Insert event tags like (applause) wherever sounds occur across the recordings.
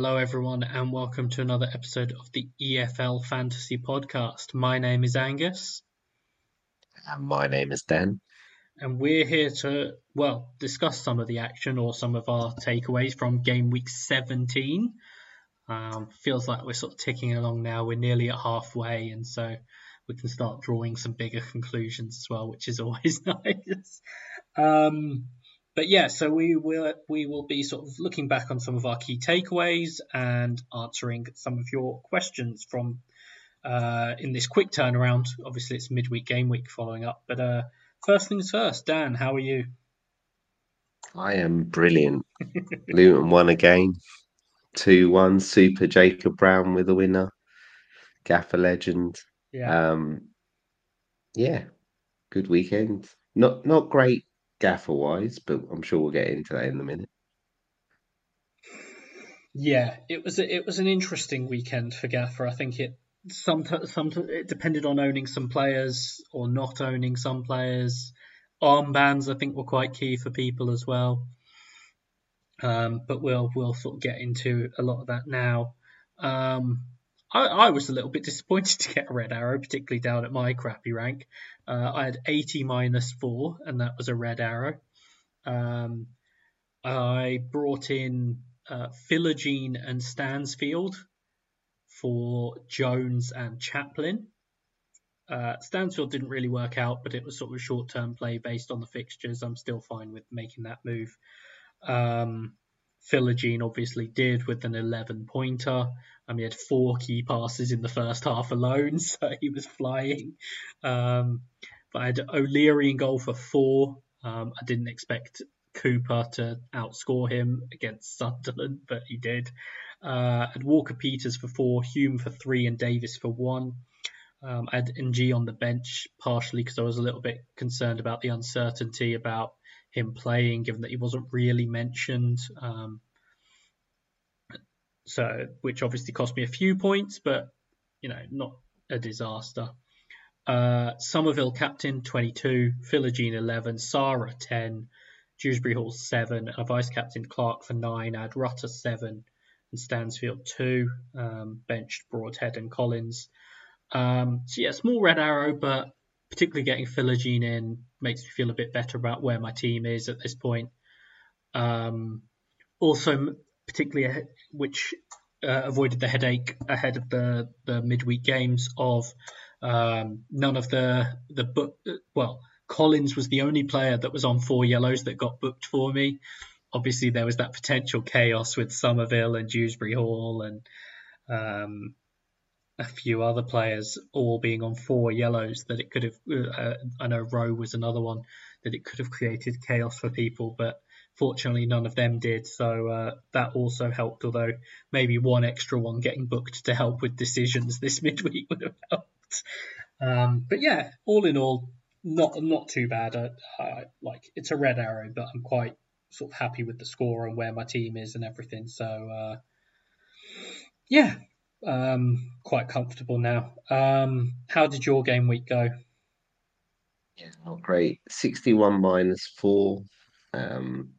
Hello, everyone, and welcome to another episode of the EFL Fantasy Podcast. My name is Angus. And my name is Dan. And we're here to, well, discuss some of the action or some of our takeaways from game week 17. Um, feels like we're sort of ticking along now. We're nearly at halfway, and so we can start drawing some bigger conclusions as well, which is always (laughs) nice. Um, but yeah, so we will we will be sort of looking back on some of our key takeaways and answering some of your questions from uh, in this quick turnaround. Obviously, it's midweek game week following up. But uh, first things first, Dan, how are you? I am brilliant. (laughs) Luton won again, two one. Super Jacob Brown with a winner. Gaffr legend. Yeah. Um, yeah, good weekend. Not not great Gaffr wise, but I'm sure we'll get into that in a minute. Yeah, it was a, it was an interesting weekend for Gaffr. I think it some some it depended on owning some players or not owning some players. Armbands I think were quite key for people as well. Um, but we'll we'll sort of get into a lot of that now. Um, I, I, was a little bit disappointed (laughs) to get a red arrow, particularly down at my crappy rank. Uh, I had 80 minus four, and that was a red arrow. Um, I brought in uh, Philogene and Stansfield for Jones and Chaplin. Uh, Stansfield didn't really work out, but it was sort of a short term play based on the fixtures. I'm still fine with making that move. Um, Philogene obviously did with an 11 pointer. I mean, he had four key passes in the first half alone, (laughs) so he was flying. Um, but I had O'Leary in goal for four. Um, I didn't expect Cooper to outscore him against Sunderland, but he did. Uh, I had Walker Peters for four, Hume for three, and Davis for one. Um, I had Ng on the bench partially because I was a little bit concerned about the uncertainty about him playing, given that he wasn't really mentioned. Um, so, which obviously cost me a few points, but you know, not a disaster. Uh, Summerville captain 22, Philogene 11, Sarah 10, Dewsbury Hall 7, a vice captain Clarke for 9, I had Rutter 7 and Stansfield 2, um, benched Broadhead and Collins. Um, so yeah, small red arrow, but particularly getting Philogene in makes me feel a bit better about where my team is at this point. Um, also, particularly which uh, avoided the headache ahead of the the midweek games of um, none of the the book. Well, Collins was the only player that was on four yellows that got booked for me. Obviously, there was that potential chaos with Summerville and Dewsbury Hall and um, a few other players all being on four yellows that it could have. Uh, I know Rowe was another one that it could have created chaos for people, but fortunately none of them did. So uh, that also helped. Although maybe one extra one getting booked to help with decisions this (laughs) midweek would have helped. Um, but yeah, all in all, not not too bad. Like it's a red arrow, but I'm quite sort of happy with the score and where my team is and everything. So uh, yeah, um, quite comfortable now. Um, how did your game week go? Yeah, not great. 61 minus four. Um,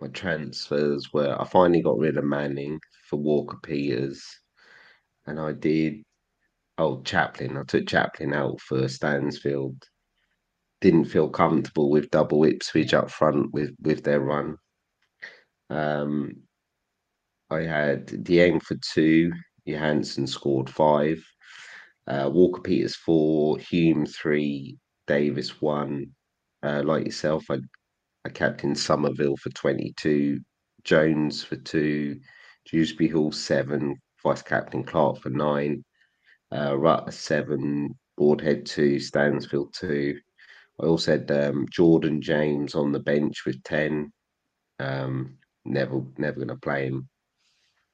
my transfers were I finally got rid of Manning for Walker Peters, and I did. Oh, Chaplin. I took Chaplin out for Stansfield. Didn't feel comfortable with double Ipswich up front with with their run. Um, I had the Dieng for two Johansson scored five. Uh, Walker Peters four, Hume three, Davis one. Uh, like yourself, I, I captain Summerville for 22, Jones for two, Dewsbury Hall seven, vice captain Clarke for nine, uh, Rutter seven, Broadhead two, Stansfield two. I also had um, Jordan James on the bench with 10. Um, never, never going to play him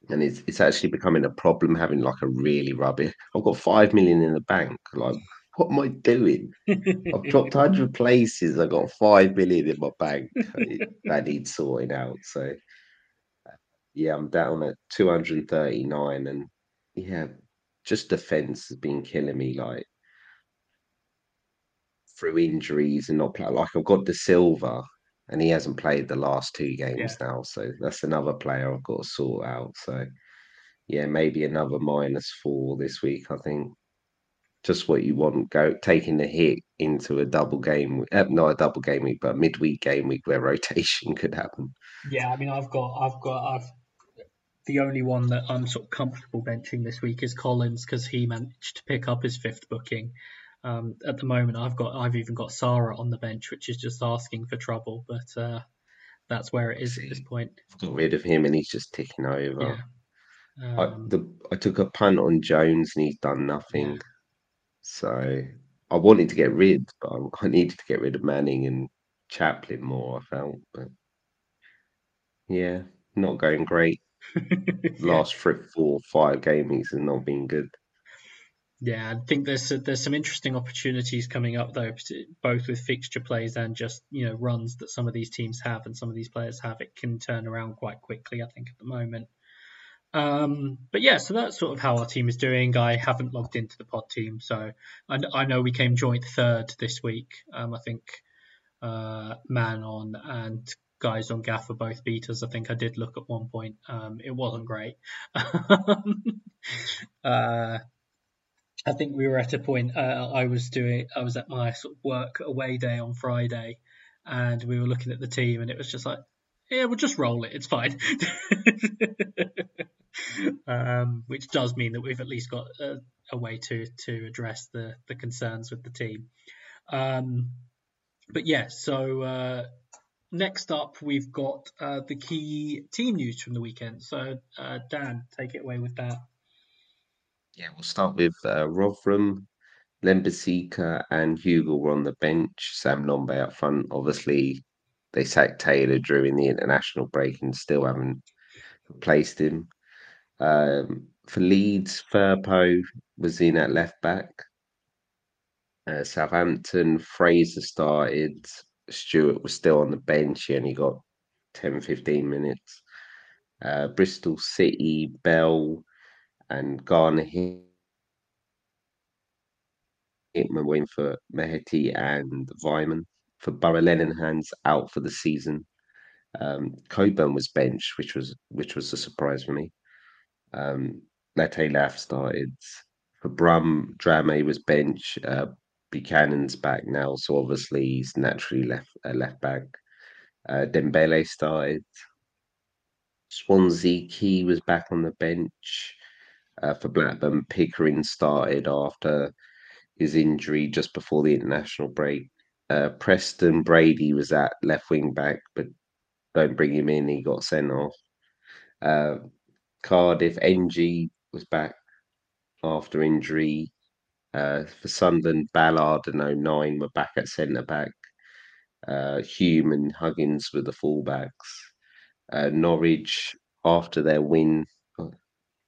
and it's it's actually becoming a problem having like a really rubbish. I've got five million in the bank. Like, what am I doing? I've dropped hundred (laughs) places. I've got five million in my bank. that needs sorting out. So, uh, yeah, I'm down at two hundred thirty nine, and yeah, just defense has been killing me. Like through injuries and not play. Like I've got the silver, and he hasn't played the last two games Yeah. now, so that's another player I've got to sort out. So yeah, maybe another minus four this week. I think just what you want. Go taking the hit into a double game, uh, not a double game week, but a midweek game week where (laughs) rotation could happen. Yeah, I mean, I've got, I've got, I've the only one that I'm sort of comfortable benching this week is Collins because he managed to pick up his fifth booking. Um, at the moment, I've got, I've even got Sarah on the bench, which is just asking for trouble, but uh, that's where it is See, at this point. I've got rid of him and he's just ticking over. Yeah. I, Um, the, I took a punt on Jones and he's done nothing. Yeah. So I wanted to get rid, but I, I (laughs) needed to get rid of Manning and Chaplin more. I felt, but yeah, not going great. yeah. (laughs) Last three, four, five game weeks have not been good. Yeah, I think there's there's some interesting opportunities coming up though, both with fixture plays and just you know runs that some of these teams have and some of these players have. It can turn around quite quickly, I think, at the moment. Um, but yeah, so that's sort of how our team is doing. I haven't logged into the pod team, so I, I know we came joint third this week. Um, I think uh, Man-On and guys on Gaffr both beat us. I think I did look at one point. Um, it wasn't great. (laughs) uh, I think we were at a point. Uh, I was doing. I was at my sort of work away day on Friday, and we were looking at the team, and it was just like, yeah, we'll just roll it. It's fine. (laughs) um, which does mean that we've at least got a, a, way to to address the the concerns with the team. Um, but yeah, so uh, next up we've got uh, the key team news from the weekend. So uh, Dan, take it away with that. Yeah, we'll start with uh, Rotherham, Lembikisa, and Hugo were on the bench. Sam Nombe up front. Obviously, they sacked Taylor in the international break and still haven't replaced him. Um, for Leeds, Firpo was in at left back. Uh, Southampton, Fraser started. Stewart was still on the bench. He only got 10, 15 minutes. Uh, Bristol City, Bell, and Garner Hitman win for Mehmeti and Weimann. For Borough Lenihan's out for the season. Um, Coburn was benched, which was which was a surprise for me. Um, Latte Lath started. For Brum, Drameh was bench. Uh, Buchanan's back now, so obviously he's naturally left uh, left back. Uh, Dembele started. Swansea Key was back on the bench uh, for Blackburn. Pickering started after his injury just before the international break. Uh, Preston Brady was at left wing back, but don't bring him in. He got sent off. Uh, Cardiff Ng was back after injury. Uh, for Sunderland, Ballard and O'Nien were back at centre back. Uh, Hume and Huggins were the fullbacks. Uh, Norwich, after their win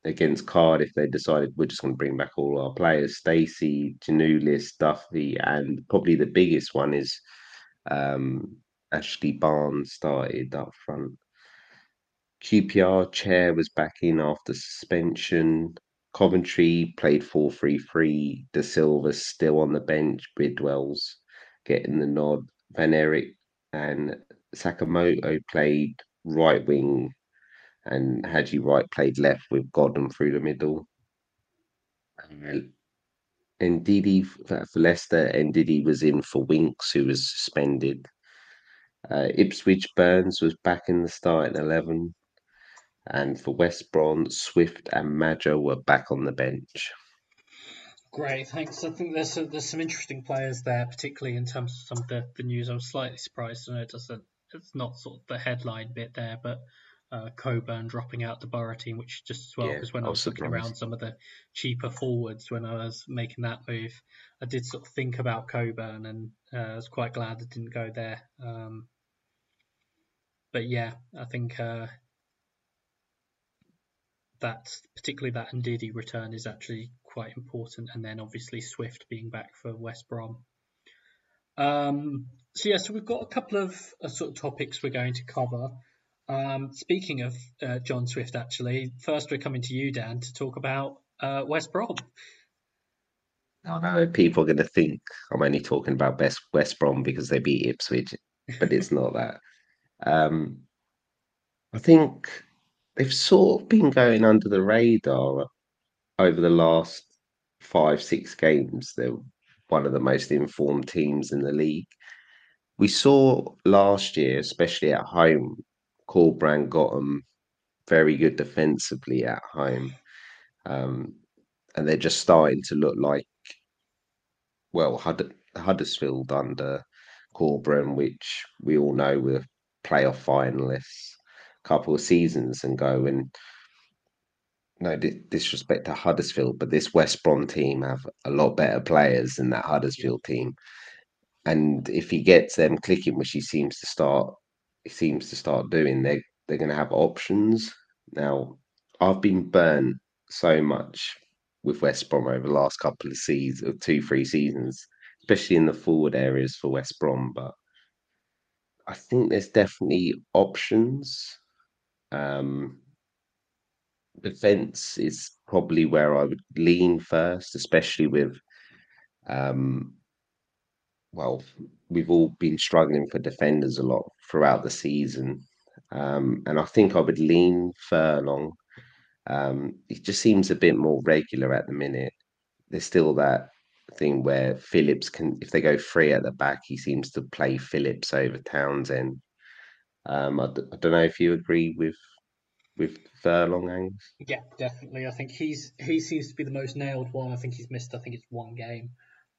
against Cardiff, they decided we're just going to bring back all our players. Stacey, Giannoulis, Duffy, and probably the biggest one is um, Ashley Barnes started up front. QPR chair was back in after suspension. Coventry played 4 3 3. Dasilva still on the bench. Bidwell's getting the nod. Van Ewijk and Sakamoto played right wing, and Haji Wright played left with Godden through the middle. And Ndidi for Leicester, Ndidi was in for Winks, who was suspended. Uh, Ipswich Burns was back in the starting 11. And for West Brom, Swift and Maja were back on the bench. Great, thanks. I think there's a, there's some interesting players there, particularly in terms of some of the, the news. I was slightly surprised to know it doesn't. It's not sort of the headline bit there, but uh, Coburn dropping out the Borough team, which just as well because Yeah, when I I was was looking around some of the cheaper forwards when I was making that move, I did sort of think about Coburn, and uh, I was quite glad it didn't go there. Um, but yeah, I think uh, that particularly that Ndidi return is actually quite important, and then obviously Swift being back for West Brom. Um, so yeah, so we've got a couple of uh, sort of topics we're going to cover. Um, speaking of uh, John Swift, actually, first we're coming to you, Dan, to talk about uh, West Brom. I know people are going to think I'm only talking about West West Brom because they beat Ipswich, but it's not that. (laughs) Um, I think they've sort of been going under the radar over the last five, six games. They're one of the most informed teams in the league. We saw last year, especially at home, Corberán got them very good defensively at home. Um, and they're just starting to look like, well, Hud- Huddersfield under Corberán, which we all know were playoff finalists couple of seasons and go And no disrespect to Huddersfield, but this West Brom team have a lot better players than that Huddersfield team. And if he gets them clicking, which he seems to start, he seems to start doing, they they're going to have options. Now, I've been burnt so much with West Brom over the last couple of seasons, two, three seasons, especially in the forward areas for West Brom. But I think there's definitely options. Um, defense is probably where I would lean first, especially with, um, well, we've all been struggling for defenders a lot throughout the season. Um, and I think I would lean Furlong. Um, he just seems a bit more regular at the minute. There's still that thing where Phillips can, if they go free at the back, he seems to play Phillips over Townsend. Um, I d- I don't know if you agree with with Furlong, Angus. Yeah, definitely. I think he's he seems to be the most nailed one. I think he's missed. I think it's one game,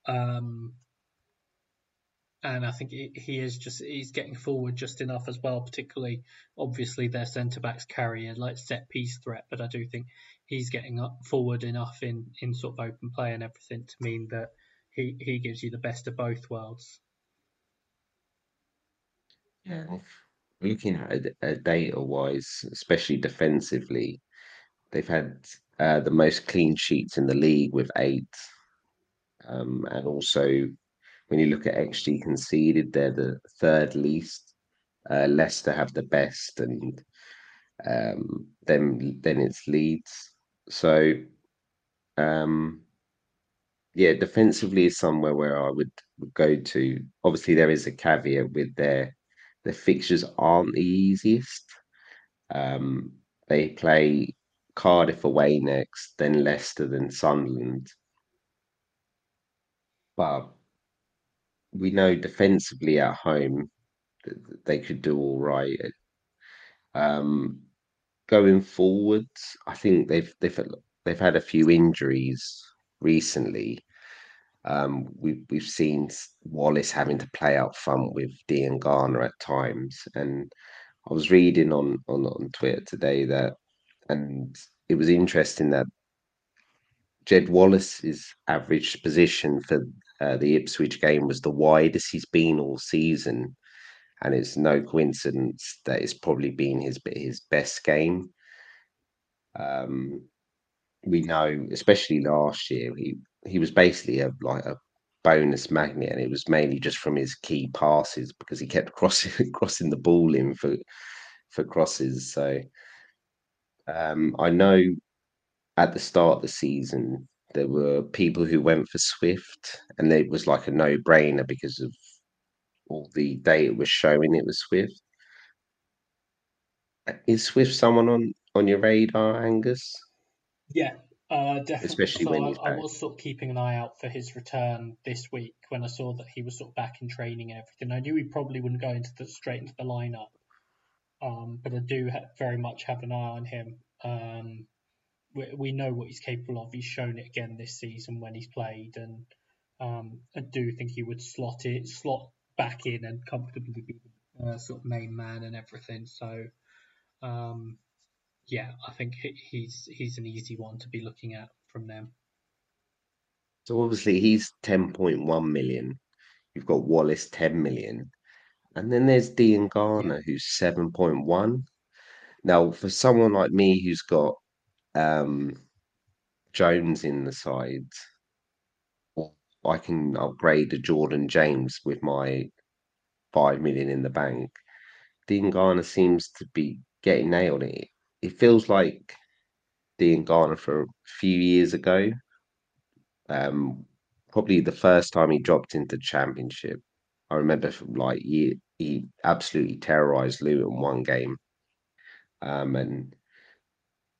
um, and I think he, he is just he's getting forward just enough as well. Particularly, obviously, their centre backs carry a like set piece threat, but I do think he's getting up forward enough in in sort of open play and everything to mean that he he gives you the best of both worlds. Yeah, looking at it uh, data wise, especially defensively, they've had uh, the most clean sheets in the league with eight. Um, and also, when you look at XG conceded, they're the third least. Uh, Leicester have the best, and um, then then it's Leeds. So, um, yeah, defensively is somewhere where I would, would go to. Obviously, there is a caveat with their the fixtures aren't the easiest. Um, they play Cardiff away next, then Leicester, then Sunderland. But we know defensively at home they could do all right. Um, going forwards, I think they've they've they've had a few injuries recently. Um, we we've seen Wallace having to play up front with Diangana at times, and I was reading on on on Twitter today that, and it was interesting that Jed Wallace's average position for uh, the Ipswich game was the widest he's been all season, and it's no coincidence that it's probably been his his best game. Um, we know, especially last year, he he was basically a like a bonus magnet, and it was mainly just from his key passes because he kept (laughs) crossing crossing the ball in for for crosses. So um, I know at the start of the season there were people who went for Swift, and it was like a no brainer because of all the data was showing it was Swift. Is Swift someone on on your radar, Angus? Yeah, uh, definitely. Especially so when I, he's I back. was sort of keeping an eye out for his return this week when I saw that he was sort of back in training and everything. I knew he probably wouldn't go into the straight into the lineup, um, but I do ha- very much have an eye on him. Um, we, we know what he's capable of. He's shown it again this season when he's played, and um, I do think he would slot it slot back in and comfortably be uh, sort of main man and everything. So. Um, yeah, I think he's he's an easy one to be looking at from them. So obviously he's 10.1 million. You've got Wallace 10 million. And then there's Diangana who's 7.1. Now for someone like me who's got um Jones in the side, I can upgrade to Jordan James with my five million in the bank. Diangana seems to be getting nailed. It it feels like Diangana for a few years ago. Um, probably the first time he dropped into championship. I remember from like year he absolutely terrorized Luton one game. Um, and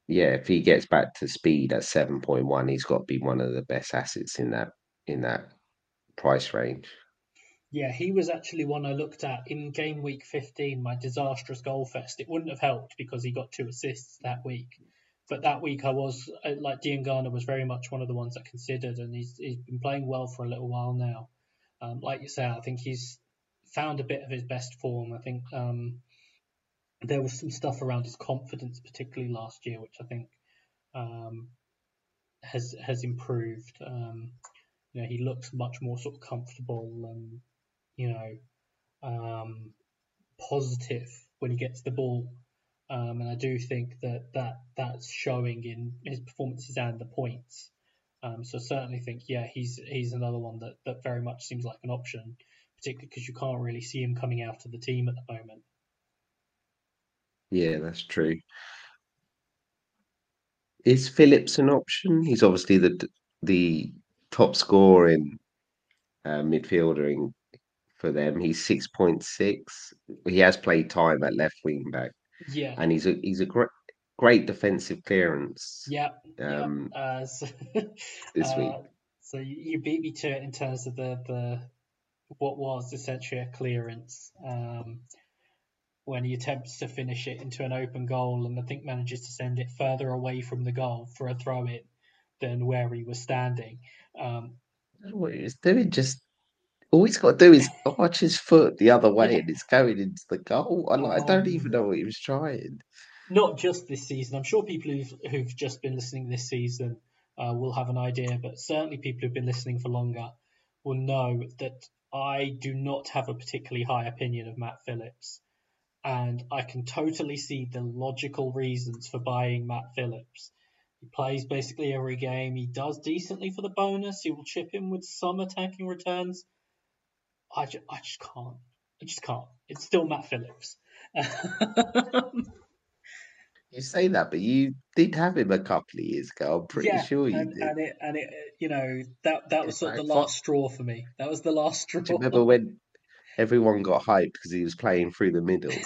yeah, if he gets back to speed at seven point one, he's got to be one of the best assets in that in that price range. Yeah, he was actually one I looked at in game week 15, my disastrous goal fest. It wouldn't have helped because he got two assists that week. But that week I was, uh, like, Diangana was very much one of the ones I considered, and he's, he's been playing well for a little while now. Um, like you say, I think he's found a bit of his best form. I think um, there was some stuff around his confidence, particularly last year, which I think um, has has improved. Um, you know, he looks much more sort of comfortable and you know, um, positive when he gets the ball. Um, and I do think that, that that's showing in his performances and the points. Um, so certainly think, yeah, he's he's another one that, that very much seems like an option, particularly because you can't really see him coming out of the team at the moment. Yeah, that's true. Is Phillips an option? He's obviously the the top scoring uh, midfielder in for them. He's six point six. He has played time at left wing back. Yeah. And he's a he's a great great defensive clearance. Yeah. Um, yep. Uh, so, (laughs) this uh, week. So you beat me to it in terms of the the what was essentially a clearance. Um, when he attempts to finish it into an open goal and I think manages to send it further away from the goal for a throw in than where he was standing. Um, what he was doing just all he's got to do is (laughs) arch his foot the other way and it's going into the goal. I, like, I don't even know what he was trying. Not just this season. I'm sure people who've, who've just been listening this season uh, will have an idea, but certainly people who've been listening for longer will know that I do not have a particularly high opinion of Matt Phillips. And I can totally see the logical reasons for buying Matt Phillips. He plays basically every game. He does decently for the bonus. He will chip in with some attacking returns I just, I just can't. I just can't. It's still Matt Phillips. (laughs) you say that, but you did have him a couple of years ago. I'm pretty yeah, sure you and, did. And it, and it, you know, that that was sort of the last straw for me. That was the last straw. Do you remember when everyone got hyped because he was playing through the middle? (laughs)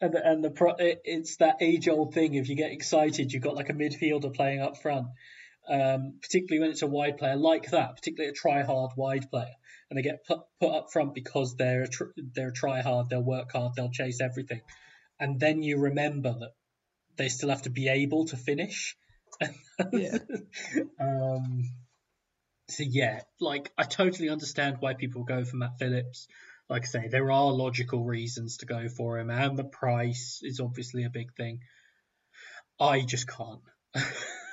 and the, and the pro, it's that age old thing. If you get excited, you've got like a midfielder playing up front, um, particularly when it's a wide player like that, particularly a try hard wide player, and they get put, put up front because they're tr- they're try hard, they'll work hard, they'll chase everything, and then you remember that they still have to be able to finish. yeah. (laughs) um, so yeah, like I totally understand why people go for Matt Phillips. Like I say, there are logical reasons to go for him, and the price is obviously a big thing. I just can't. (laughs)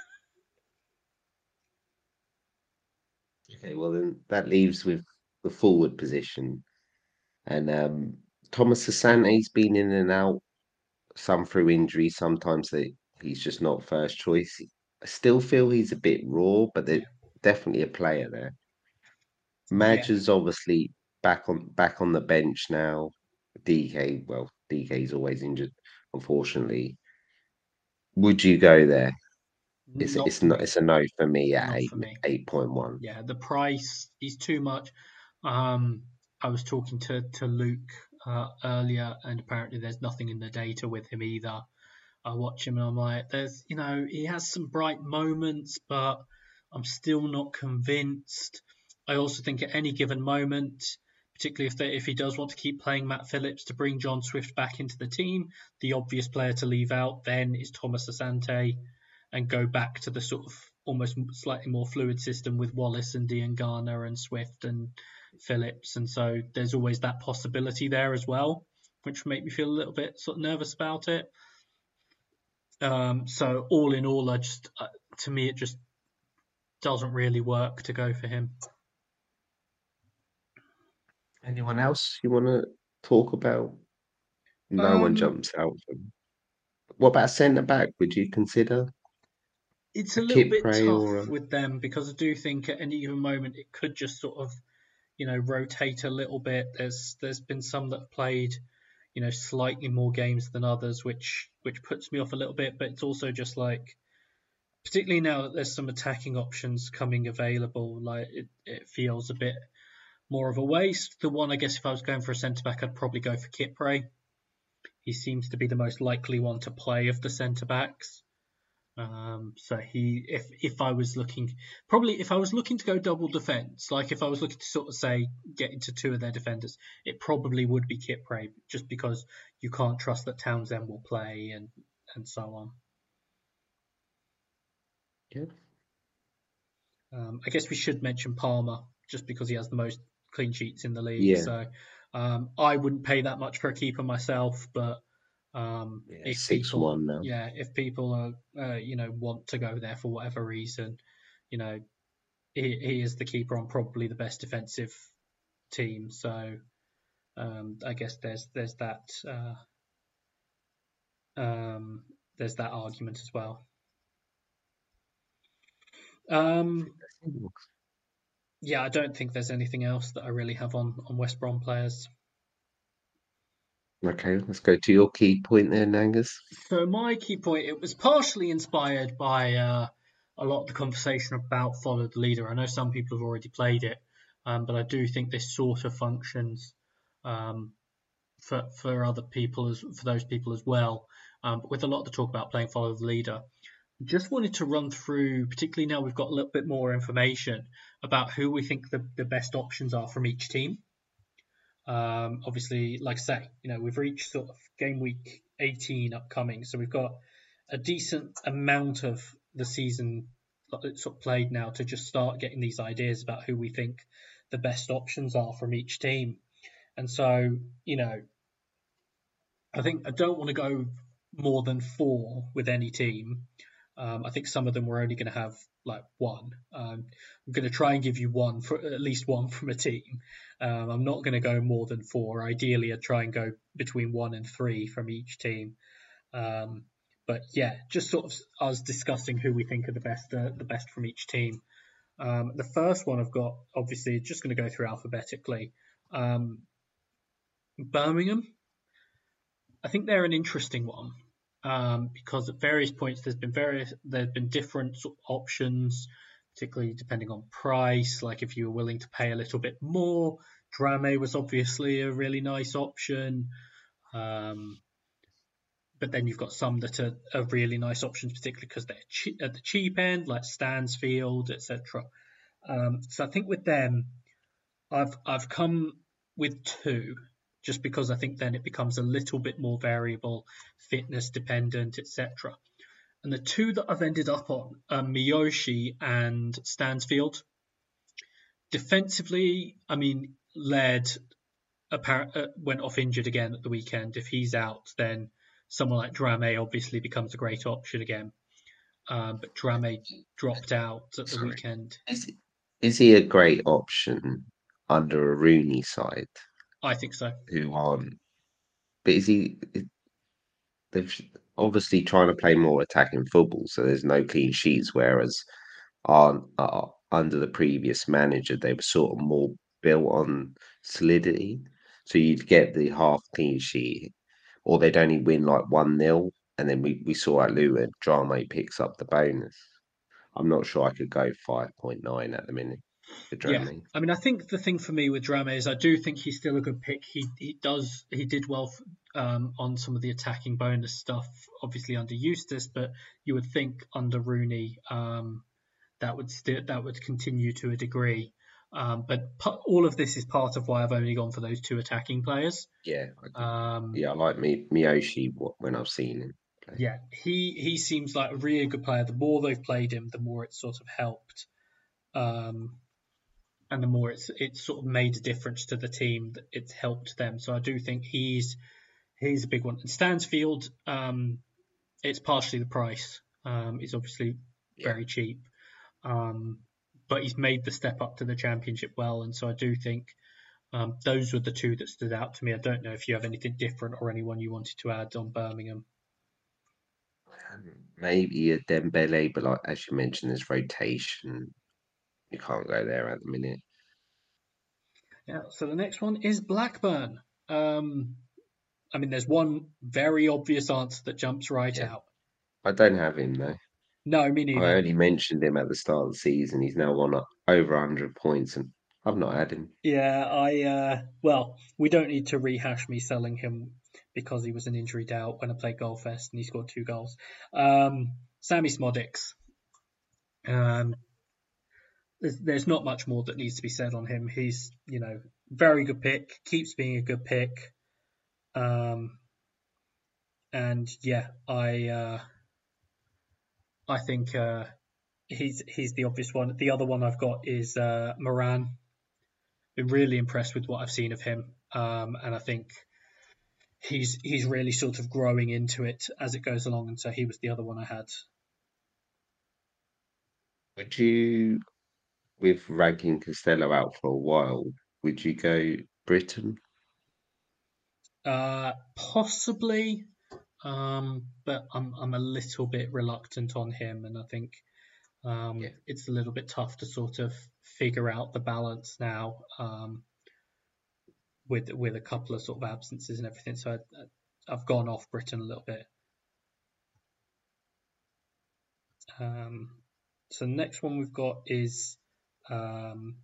Okay, well then that leaves with the forward position, and um, Thomas Asante's been in and out, some through injury, sometimes they, he's just not first choice. I still feel he's a bit raw, but there's definitely a player there. Maja is obviously back on back on the bench now. DK, well, DK's always injured, unfortunately. Would you go there? It's not it's not it's a no for me at eight eight point one. Yeah, the price is too much. Um, I was talking to to Luke uh, earlier, and apparently there's nothing in the data with him either. I watch him and I'm like, there's you know he has some bright moments, but I'm still not convinced. I also think at any given moment, particularly if they, if he does want to keep playing Matt Phillips to bring John Swift back into the team, the obvious player to leave out then is Thomas Asante and go back to the sort of almost slightly more fluid system with Wallace and Diangana and Swift and Phillips. And so there's always that possibility there as well, which make me feel a little bit sort of nervous about it. Um, so all in all, I just uh, to me it just doesn't really work to go for him. Anyone else you want to talk about? No um, one jumps out. What about centre back? Would you consider? It's a, a little bit tough with them because I do think at any given moment it could just sort of, you know, rotate a little bit. There's there's been some that have played, you know, slightly more games than others, which which puts me off a little bit. But it's also just like, particularly now that there's some attacking options coming available, like it, it feels a bit more of a waste. The one, I guess, if I was going for a centre back, I'd probably go for Kipre. He seems to be the most likely one to play of the centre backs. Um, so he, if if I was looking, probably if I was looking to go double defence, like if I was looking to sort of say get into two of their defenders, it probably would be Kipre, just because you can't trust that Townsend will play and and so on. Yeah. Um, I guess we should mention Palmer just because he has the most clean sheets in the league. Yeah. So um, I wouldn't pay that much for a keeper myself, but um, Yeah, if six people, one now. yeah, if people are, uh, you know, want to go there for whatever reason, you know, he, he is the keeper on probably the best defensive team. So um, I guess there's there's that uh, um, there's that argument as well. Um, yeah, I don't think there's anything else that I really have on on West Brom players. Okay, let's go to your key point there, Nangas. So my key point, it was partially inspired by uh, a lot of the conversation about follow the leader. I know some people have already played it, um, but I do think this sort of functions um, for for other people as for those people as well. Um, but with a lot of the talk about playing follow the leader, just wanted to run through, particularly now we've got a little bit more information about who we think the, the best options are from each team. Um, obviously, like I say, you know, we've reached sort of game week 18 upcoming, so we've got a decent amount of the season sort of played now to just start getting these ideas about who we think the best options are from each team. And so, you know, I think I don't want to go more than four with any team. Um, I think some of them we're only going to have like one. Um, I'm going to try and give you one for at least one from a team. Um, I'm not going to go more than four. Ideally, I'd try and go between one and three from each team. Um, but yeah, just sort of us discussing who we think are the best, uh, the best from each team. Um, the first one I've got, obviously, just going to go through alphabetically. Um, Birmingham. I think they're an interesting one um, because at various points there's been various there's been different sort of options, particularly depending on price. Like if you were willing to pay a little bit more, Drameh was obviously a really nice option. Um, but then you've got some that are, are really nice options, particularly because they're che- at the cheap end, like Stansfield, etc. Um, so I think with them, I've I've come with two just because I think then it becomes a little bit more variable, fitness dependent, etc. And the two that I've ended up on are Miyoshi and Stansfield. Defensively, I mean, Laird apparent, uh, went off injured again at the weekend. If he's out, then someone like Drameh obviously becomes a great option again. Um, but Drameh dropped out at the Sorry. weekend. Is, is he a great option under a Rooney side I think so. who aren't? But is he? They've obviously trying to play more attacking football, so there's no clean sheets. Whereas on uh, under the previous manager, they were sort of more built on solidity. So you'd get the half clean sheet, or they'd only win like one 0 and then we, we saw at Luton, Drameh picks up the bonus. I'm not sure I could go five point nine at the minute for Yeah, I mean, I think the thing for me with Drameh is I do think he's still a good pick. He he does he did well f- um, on some of the attacking bonus stuff, obviously under Eustace, but you would think under Rooney um, that would still that would continue to a degree. Um, but p- all of this is part of why I've only gone for those two attacking players. Yeah, I, Um, yeah, I like Mi- Miyoshi wh- when I've seen him. play. yeah, he he seems like a really good player. The more they've played him, the more it's sort of helped, um, and the more it's it's sort of made a difference to the team. that It's helped them. So I do think he's he's a big one. And Stansfield, um, it's partially the price. Um, he's obviously Yeah. very cheap, um, but he's made the step up to the championship well, and so I do think. Um, those were the two that stood out to me. I don't know if you have anything different or anyone you wanted to add on Birmingham. Um, Maybe a Dembele, but like as you mentioned, there's rotation. You can't go there at the minute. Yeah, so the next one is Blackburn. Um, I mean, there's one very obvious answer that jumps right Yeah. out. I don't have him though. No, me neither. I only mentioned him at the start of the season. He's now won over 100 points and I've not had him. Yeah, I uh, well, we don't need to rehash me selling him because he was an injury doubt when I played Goalfest and he scored two goals. Um, Sammie Szmodics. Um, there's, there's not much more that needs to be said on him. He's you know very good pick, keeps being a good pick. Um, and yeah, I uh, I think uh, he's he's the obvious one. The other one I've got is uh, Moran. Been really impressed with what I've seen of him, um, and I think he's he's really sort of growing into it as it goes along. And so he was the other one I had. Would you, with Rankin-Costello out for a while, would you go Brittain? Uh, possibly, um, but I'm I'm a little bit reluctant on him, and I think um, Yeah. it's a little bit tough to sort of figure out the balance now um, with with a couple of sort of absences and everything. So I, I've gone off Brittain a little bit. Um, so the next one we've got is um,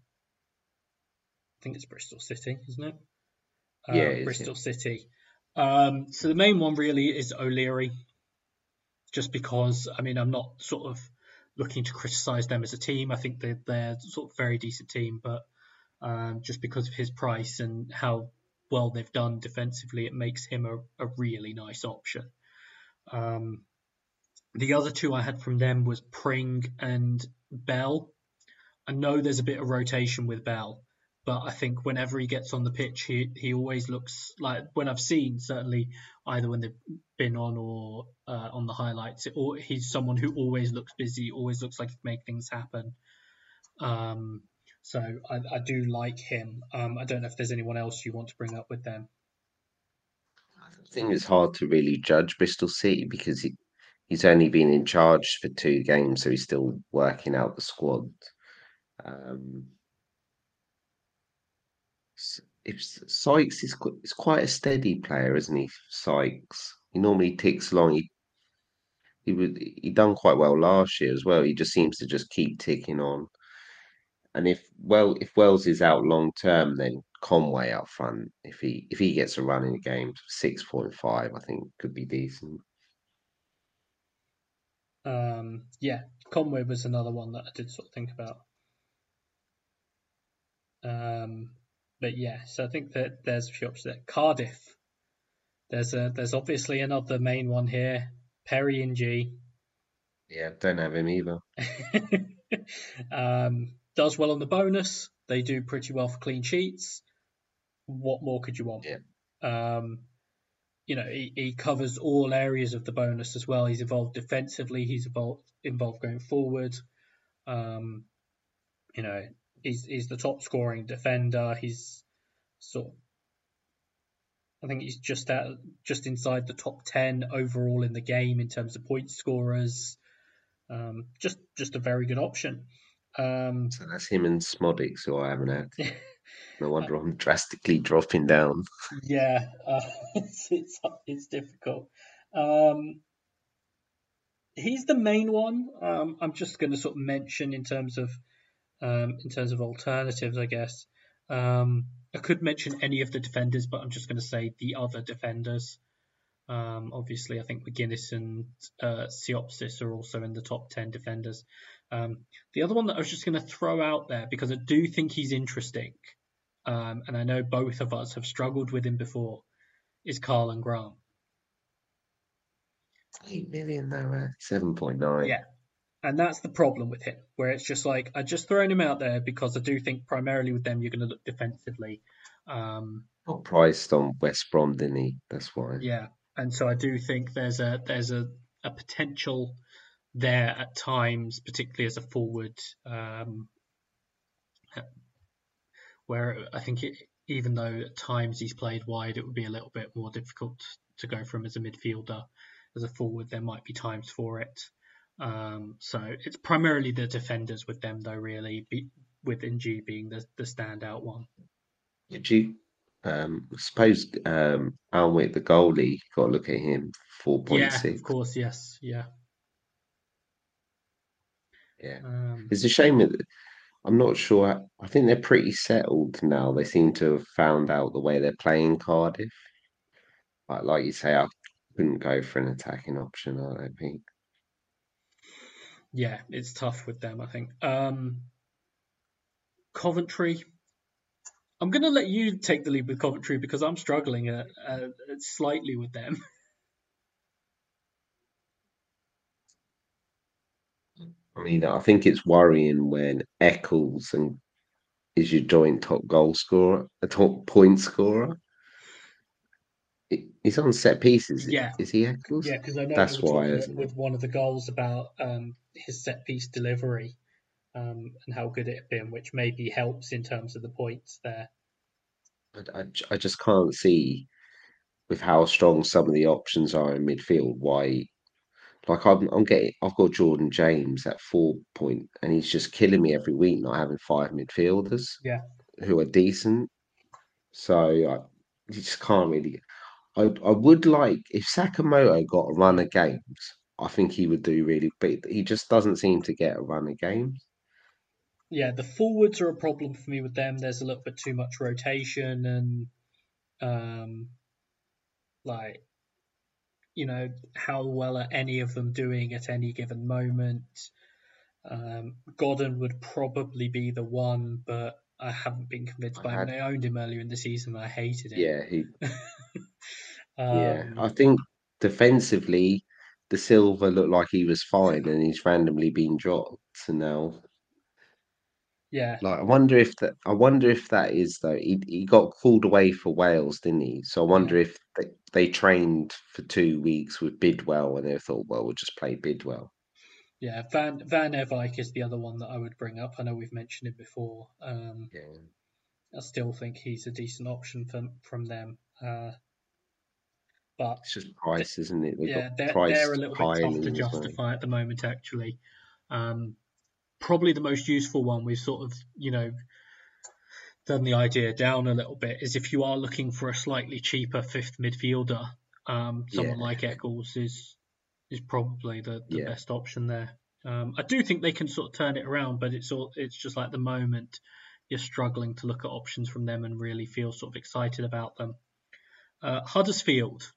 I think it's Bristol City, isn't it? Yeah, Um, it is, yeah. Bristol City. Um, so the main one really is O'Leary, just because I mean I'm not sort of looking to criticise them as a team. I think they're they're sort of very decent team, but um, just because of his price and how well they've done defensively, it makes him a, a really nice option. Um, the other two I had from them was Pring and Bell. I know there's a bit of rotation with Bell, but I think whenever he gets on the pitch, he he always looks like when I've seen certainly either when they've been on or uh, on the highlights, it, or he's someone who always looks busy, always looks like he can make things happen. Um, so I, I do like him. Um, I don't know if there's anyone else you want to bring up with them. I think it's hard to really judge Bristol City because he, he's only been in charge for two games, so he's still working out the squad. Um, if Sykes is is quite a steady player, isn't he? Sykes. He normally ticks along. He he would he done quite well last year as well. He just seems to just keep ticking on. And if well if Wells is out long term, then Conway out front. If he if he gets a run in the game, six point five, I think could be decent. Um, yeah, Conway was another one that I did sort of think about. Um, but yeah, so I think that there's a few options there. Cardiff. There's a there's obviously another main one here. Perry Ng. Yeah, don't have him either. (laughs) um, does well on the bonus. They do pretty well for clean sheets. What more could you want? Yeah. Um, you know, he, he covers all areas of the bonus as well. He's involved defensively. He's involved involved going forward. Um, you know, he's he's the top scoring defender. He's sort of, I think he's just at just inside the top ten overall in the game in terms of point scorers. Um, just just a very good option. Um, So that's him and Szmodics, so I haven't had. (laughs) No wonder I'm drastically dropping down. yeah, uh, (laughs) it's, it's it's difficult. Um, he's the main one. Um, I'm just going to sort of mention in terms of um, in terms of alternatives, I guess. Um, I could mention any of the defenders, but I'm just going to say the other defenders. Um, obviously, I think McGuinness and uh, Siopis are also in the top 10 defenders. Um, the other one that I was just going to throw out there, because I do think he's interesting, um, and I know both of us have struggled with him before, is Karlan Grant. Eight million though, seven point nine. Yeah. And that's the problem with him, where it's just like, I just thrown him out there because I do think primarily with them, you're going to look defensively. Um, Got priced on West Brom, didn't he? That's why. Yeah, and so I do think there's a there's a, a potential there at times, particularly as a forward, um, where I think it, even though at times he's played wide, it would be a little bit more difficult to go from as a midfielder. As a forward, there might be times for it. Um, so it's primarily the defenders with them, though, really, be, with Ng being the, the standout one. Did you um suppose um Alnwick, the goalie, got to look at him, four point Yeah, six. of course, yes, yeah. Yeah. Um, It's a shame that I'm not sure. I think they're pretty settled now. They seem to have found out the way they're playing Cardiff. Like, like you say, I couldn't go for an attacking option. I don't think. Yeah, it's tough with them. I think. Um, Coventry. I'm going to let you take the lead with Coventry because I'm struggling uh, uh, slightly with them. (laughs) I mean, I think it's worrying when Eccles and is your joint top goal scorer, a top point scorer. He's on set pieces. Yeah, is he Eccles? Yeah, because I know that's why with one of the goals about um, his set piece delivery um, and how good it had been, which maybe helps in terms of the points there. I, I, just can't see with how strong some of the options are in midfield why like I'm, I'm getting, I've got Jordan James at four point, and he's just killing me every week not having five midfielders. Yeah, who are decent. So I you just can't really. I I would like if Sakamoto got a run of games. I think he would do really, but he just doesn't seem to get a run of games. Yeah, the forwards are a problem for me with them. There's a little bit too much rotation and, um, like you know, how well are any of them doing at any given moment? Um, Godden would probably be the one, but I haven't been convinced by him. I owned him earlier in the season. I hated it. Yeah, he. um, (laughs) yeah, I think defensively, Dasilva looked like he was fine, and he's randomly been dropped. So now yeah. Like I wonder if that I wonder if that is though. He he got called away for Wales, didn't he? So I wonder yeah. if they, they trained for two weeks with Bidwell and they thought, well, we'll just play Bidwell. Yeah, Van Van Ewijk is the other one that I would bring up. I know we've mentioned him before. Um, yeah. I still think he's a decent option from from them. Uh, but it's just price, isn't it? They yeah, they're, they're a little bit tough to justify at the moment, actually. Um, probably the most useful one we've sort of, you know, done the idea down a little bit is if you are looking for a slightly cheaper fifth midfielder, um, someone yeah. like Eccles is is probably the, the yeah. best option there. Um, I do think they can sort of turn it around, but it's all it's just like the moment you're struggling to look at options from them and really feel sort of excited about them. Uh, Huddersfield.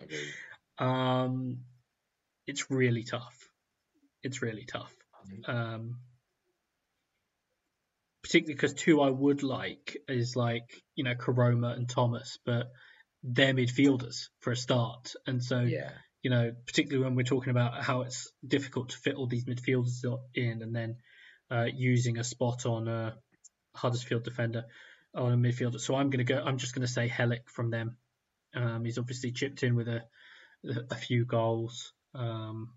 (laughs) um, it's really tough. It's really tough. Um, particularly because two I would like is like you know Koroma and Thomas, but they're midfielders for a start, and so yeah. you know particularly when we're talking about how it's difficult to fit all these midfielders in, and then uh, using a spot on a Huddersfield defender on a midfielder. So I'm gonna go. I'm just gonna say Helik from them. Um, he's obviously chipped in with a a few goals. Um,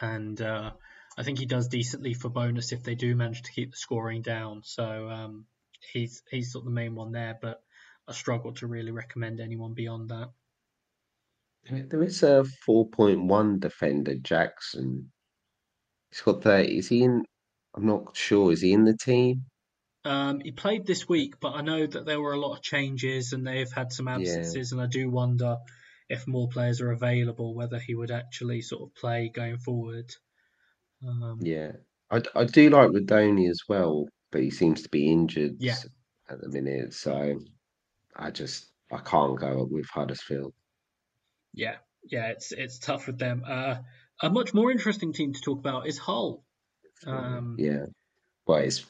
and uh, I think he does decently for bonus if they do manage to keep the scoring down. So um, he's he's sort of the main one there, but I struggle to really recommend anyone beyond that. There is a 4.1 defender, Jackson. He's got 30. Is he in? I'm not sure. Is he in the team? Um, he played this week, but I know that there were a lot of changes and they've had some absences, yeah. and I do wonder if more players are available, whether he would actually sort of play going forward. Um, yeah, I, I do like Rudoni as well, but he seems to be injured yeah. at the minute, so I just I can't go with Huddersfield. Yeah, yeah, it's it's tough with them. Uh, a much more interesting team to talk about is Hull. Um, yeah, well, it's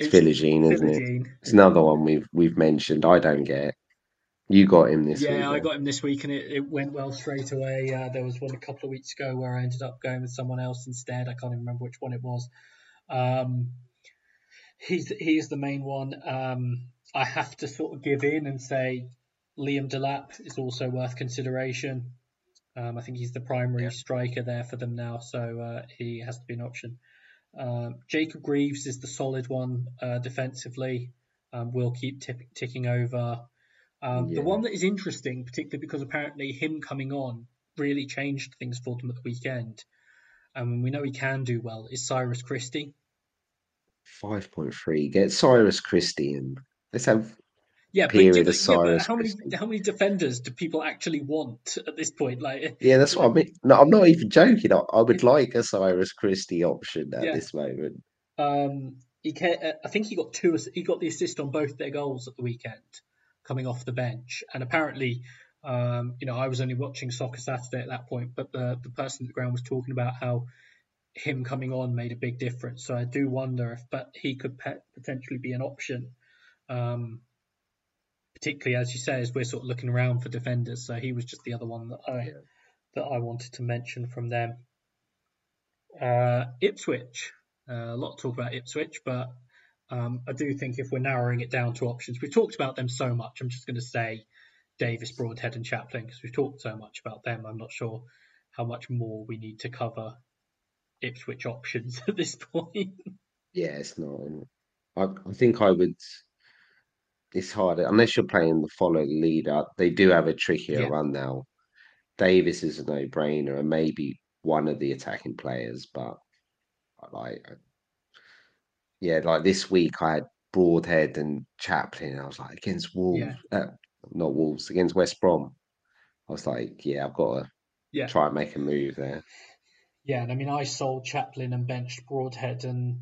it's, Philogene, isn't it? It's another one we've we've mentioned. I don't get. You got him this yeah, week. Yeah, I got him this week, and it, it went well straight away. Uh, there was one a couple of weeks ago where I ended up going with someone else instead. I can't even remember which one it was. Um, he's he's the main one. Um, I have to sort of give in and say Liam Delap is also worth consideration. Um, I think he's the primary yeah. striker there for them now, so uh, he has to be an option. Um, Jacob Greaves is the solid one uh, defensively. Um, will keep t- ticking over. Um, yeah. The one that is interesting, particularly because apparently him coming on really changed things for them at the weekend, and we know he can do well, is Cyrus Christie. 5.3. Get Cyrus Christie in. Let's have yeah, but, period do- of yeah, how many how many defenders do people actually want at this point? Like, (laughs) Yeah, that's what I mean. No, I'm not even joking. I, I would like a Cyrus Christie option at Yeah. this moment. Um, he ca- I think he got two. He got the assist on both their goals at the weekend, coming off the bench. And apparently, um, you know, I was only watching Soccer Saturday at that point, but the the person at the ground was talking about how him coming on made a big difference. So I do wonder if, but he could pe- potentially be an option. Um, particularly as you say, as we're sort of looking around for defenders. So he was just the other one that I Yeah. that I wanted to mention from them. Uh, Ipswich, uh, a lot of talk about Ipswich, but um, I do think if we're narrowing it down to options, we've talked about them so much. I'm just going to say Davis, Broadhead, and Chaplin because we've talked so much about them. I'm not sure how much more we need to cover Ipswich options (laughs) at this point. Yeah, it's not. I, I think I would. It's harder unless you're playing the follow the leader. They do have a trickier Yeah. run now. Davis is a no-brainer, and maybe one of the attacking players, but like, yeah, like this week I had Broadhead and Chaplin. And I was like against Wolves, uh, not Wolves, against West Brom. I was like, yeah, I've got to Yeah. try and make a move there. Yeah, and I mean, I sold Chaplin and benched Broadhead, and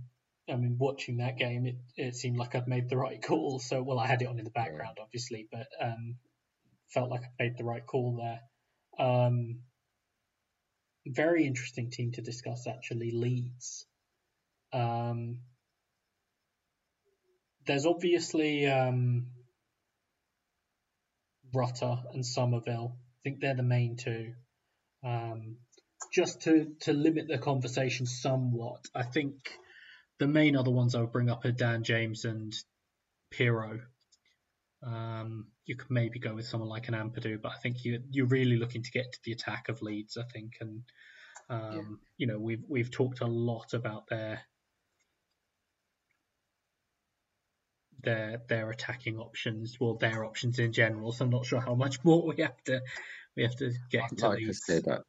I mean, watching that game, it, it seemed like I'd made the right call. So, well, I had it on in the background, obviously, but um, felt like I made the right call there. Um, very interesting team to discuss, actually, Leeds. Um, there's obviously um, Rutter and Summerville. I think they're the main two. Um, just to, to limit the conversation somewhat, I think the main other ones I would bring up are Dan James and Piroe. Um, you could maybe go with someone like an Ampadu, but I think you you're really looking to get to the attack of Leeds. I think, and um, Yeah. you know we've we've talked a lot about their their their attacking options, well their options in general. So I'm not sure how much more we have to we have to get into Like I Leeds. said, uh,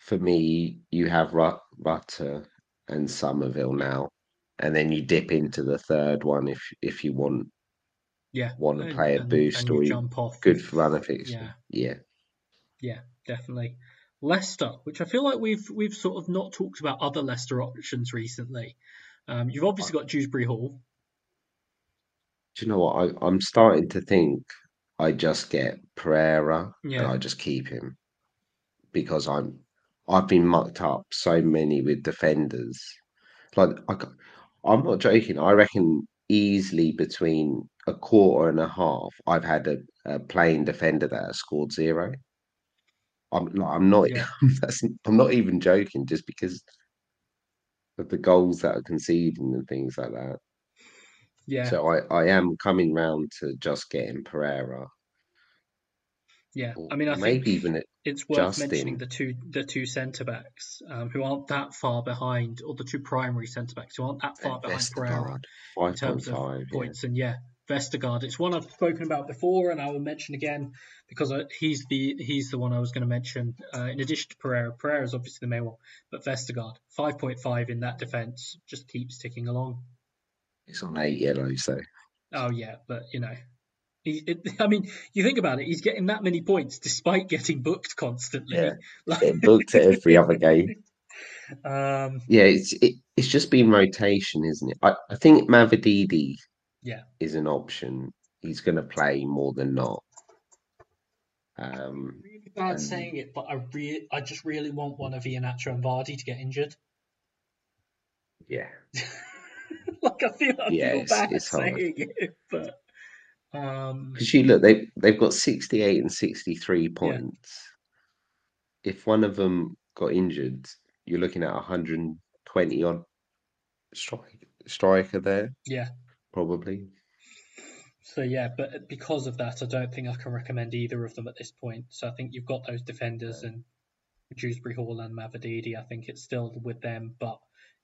for me, you have Rut, Rutter and Summerville now, and then you dip into the third one if if you want yeah, want to and- play a and- boost and or you you jump off good for runner fixture. yeah. yeah. Yeah, definitely. Leicester, which I feel like we've we've sort of not talked about other Leicester options recently. Um, you've obviously got Dewsbury Hall. Do you know what? I, I'm starting to think I just get Pereira and Yeah. I just keep him because I'm I've been mucked up so many with defenders. Like I, ca- I'm not joking. I reckon easily between a quarter and a half, I've had a, a playing defender that has scored zero. I'm like, I'm not. Yeah. (laughs) That's, I'm not even joking. Just because of the goals that are conceding and things like that. Yeah, So I, I am coming round to just getting Pereira. Yeah. I mean, I maybe think even it. it's worth Justin. mentioning the two the two centre backs um, who aren't that far behind, or the two primary centre backs who aren't that far behind Pereira in terms of five. Yeah. points. And yeah, Vestergaard. It's one I've spoken about before, and I will mention again because he's the he's the one I was going to mention. Uh, in addition to Pereira, Pereira is obviously the main one, but Vestergaard, five point five in that defence, just keeps ticking along. It's on eight yellows though. Oh yeah, but you know, he, it, (laughs) I mean, you think about it, he's getting that many points despite getting booked constantly. Yeah, (laughs) Like- Getting booked at every other game. (laughs) Um, Yeah, it's it, it's just been rotation, isn't it? I, I think Mavididi Yeah. is an option. He's going to play more than not. Um, really bad And- saying it, but I re- I just really want one of Iheanacho and Vardy to get injured. yeah, like I feel, I Yeah, feel it's- bad it's hard. saying it, but um, because you look, they they've got sixty eight and sixty three points. If one of them got injured, you're looking at hundred and twenty odd strike striker there, yeah. probably. So yeah, but because of that, I don't think I can recommend either of them at this point. So I think you've got those defenders and Dewsbury Hall and Mavididi. I think it's still with them, but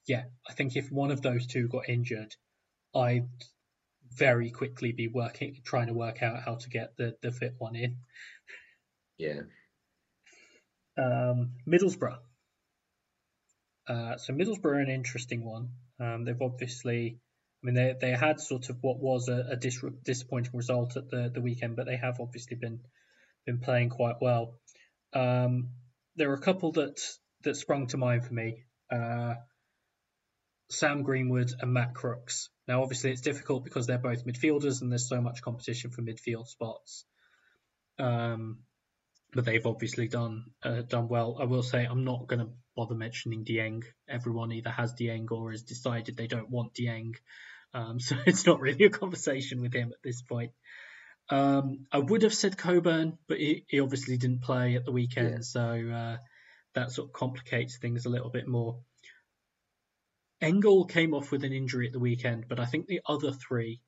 yeah, I think if one of those two got injured, I'd very quickly be working, trying to work out how to get the the fit one in. Yeah, Um, Middlesbrough. Uh, so Middlesbrough are an interesting one. Um, they've obviously I mean, they they had sort of what was a, a dis- disappointing result at the, the weekend, but they have obviously been been playing quite well. Um, there are a couple that that sprung to mind for me. Uh, Sam Greenwood and Matt Crooks. Now, obviously, it's difficult because they're both midfielders and there's so much competition for midfield spots. Um, but they've obviously done uh, done well. I will say I'm not going to bother mentioning Dieng. Everyone either has Dieng or has decided they don't want Dieng, um, (laughs) so it's not really a conversation with him at this point. Um, I would have said Coburn, but he, he obviously didn't play at the weekend, yeah. so uh, that sort of complicates things a little bit more. Engel came off with an injury at the weekend, but I think the other three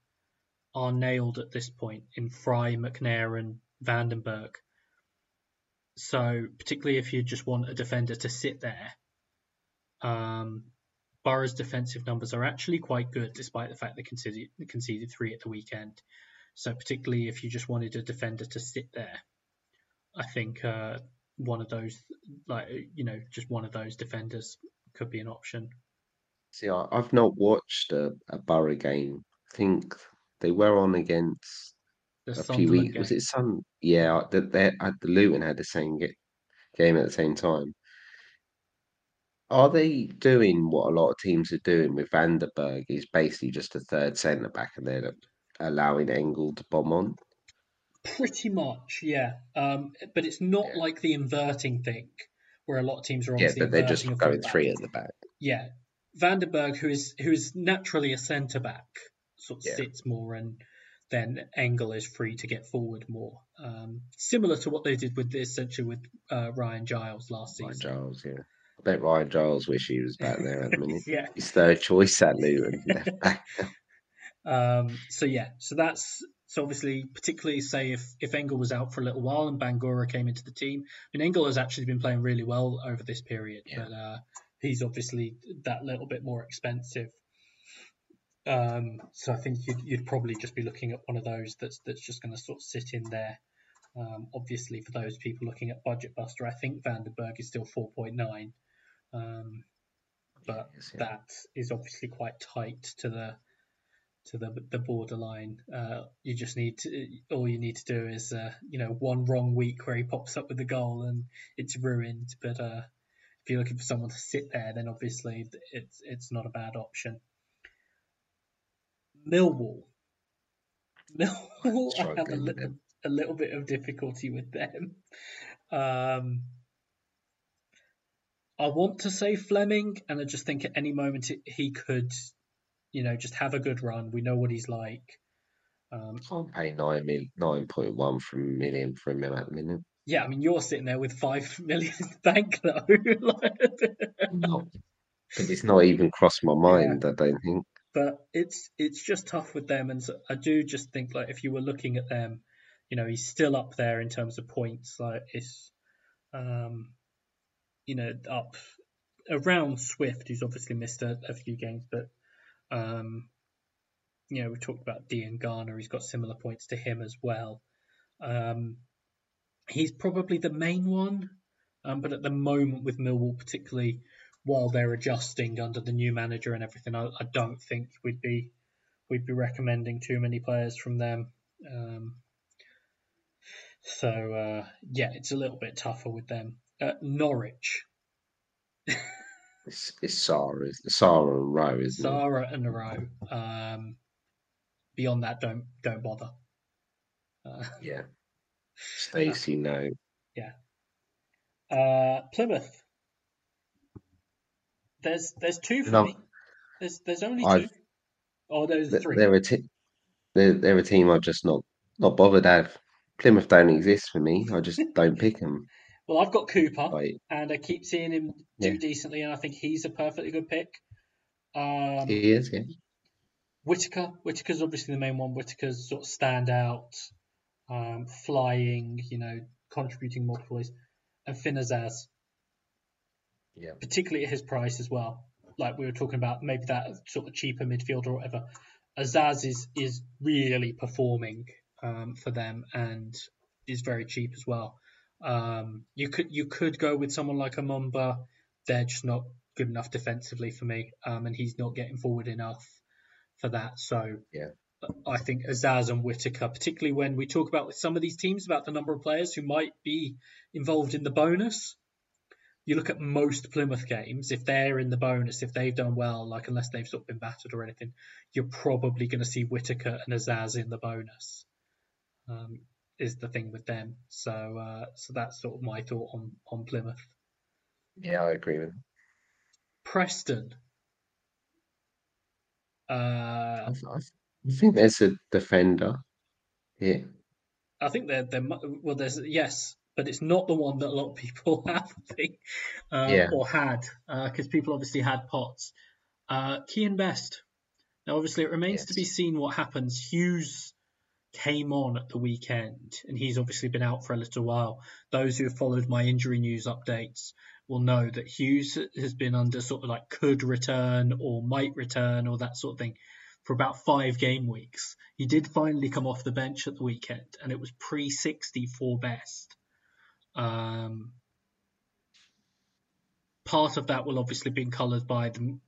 are nailed at this point in Fry, McNair, and Vandenberg. So, particularly if you just want a defender to sit there, um, Borough's defensive numbers are actually quite good, despite the fact they conceded, conceded three at the weekend. So, particularly if you just wanted a defender to sit there, I think uh, one of those, like you know, just one of those defenders could be an option. See, I, have not watched a, a Borough game. I think they were on against the a few weeks. Was it some? Yeah, that they at the Luton had the same game at the same time. Are they doing what a lot of teams are doing with Vandenberg? Is basically just a third centre back, and they're allowing Engel to bomb on. Pretty much, yeah. Um, but it's not yeah. like the inverting thing, where a lot of teams are obviously yeah, but they're just going three at the back. Yeah, Vandenberg, who is who is naturally a centre back, sort of yeah. sits more, and then Engel is free to get forward more. Um, similar to what they did with this, essentially with uh, Ryan Giles last Ryan season. Giles, yeah. I bet Ryan Giles wish he was back there at the minute. (laughs) yeah, his third choice at Luton. (laughs) (laughs) um, so yeah, so that's so obviously, particularly say if if Engel was out for a little while and Bangura came into the team. I mean, Engel has actually been playing really well over this period, yeah. but uh, he's obviously that little bit more expensive. Um, so I think you'd, you'd probably just be looking at one of those that's that's just going to sort of sit in there. Um, obviously, for those people looking at Budget Buster, I think Vandenberg is still 4.9. Um, but yes, yeah. that is obviously quite tight to the to the the borderline. Uh, you just need to all you need to do is uh, you know one wrong week where he pops up with a goal and it's ruined. But uh, if you're looking for someone to sit there, then obviously it's it's not a bad option. Millwall. (laughs) Millwall, I have a little, a little bit of difficulty with them. Um, I want to say Flemming, and I just think at any moment he could, you know, just have a good run. We know what he's like. Um, Can't pay nine mil, nine point one a million for him at the minute. Yeah, I mean you're sitting there with five (laughs) million in bank (laughs) though. no, but it's not even crossed my mind. Yeah. I don't think. But it's it's just tough with them, and so I do just think like if you were looking at them, you know, he's still up there in terms of points. Like it's, um, you know, up around Swift, who's obviously missed a, a few games, but um, you know, we talked about Diangana. He's got similar points to him as well. Um, he's probably the main one, um, but at the moment with Millwall, particularly while they're adjusting under the new manager and everything, I, I don't think we'd be we'd be recommending too many players from them. Um, so uh, yeah, it's a little bit tougher with them. Uh, Norwich. it's, it's Sarr, is Sarr and Rowe, isn't Sarr it? and Rowe. Um, beyond that, don't don't bother. Uh, yeah. Stacey, no. Yeah. Uh, Plymouth. There's there's two for no, me. There's there's only 2 Oh, there's three. They're a, te- they're, they're a team I've just not not bothered have. Plymouth don't exist for me. I just (laughs) don't pick them. Well, I've got Cooper, and I keep seeing him do yeah. decently, and I think he's a perfectly good pick. Um, he is, yeah. Whittaker, Whittaker's obviously the main one. Whittaker's sort of stand out um, flying, you know, contributing multiple ways, and Finn Azaz. Yeah. Particularly at his price as well. Like we were talking about, maybe that sort of cheaper midfielder or whatever. Azaz is is really performing um, for them and is very cheap as well. Um, you could you could go with someone like a Mumba. They're just not good enough defensively for me, um, and he's not getting forward enough for that. So Yeah. I think Azaz and Whittaker, particularly when we talk about some of these teams about the number of players who might be involved in the bonus. You look at most Plymouth games, if they're in the bonus, if they've done well, like unless they've sort of been battered or anything, you're probably going to see Whittaker and Azaz in the bonus. Um, is the thing with them. So uh, so that's sort of my thought on on Plymouth. Yeah, I agree with. Preston. Uh, I think there's a defender here. I think they're they're well. There's yes, but it's not the one that a lot of people (laughs) have, think, uh, Yeah. or had, because people obviously had Potts. Uh, Kian Best. Now, obviously, it remains to be seen what happens. Hughes came on at the weekend, and he's obviously been out for a little while. Those who have followed my injury news updates will know that Hughes has been under sort of like could return or might return or that sort of thing for about five game weeks. He did finally come off the bench at the weekend, and it was pre 60 for best. Um, part of that will obviously be coloured by the,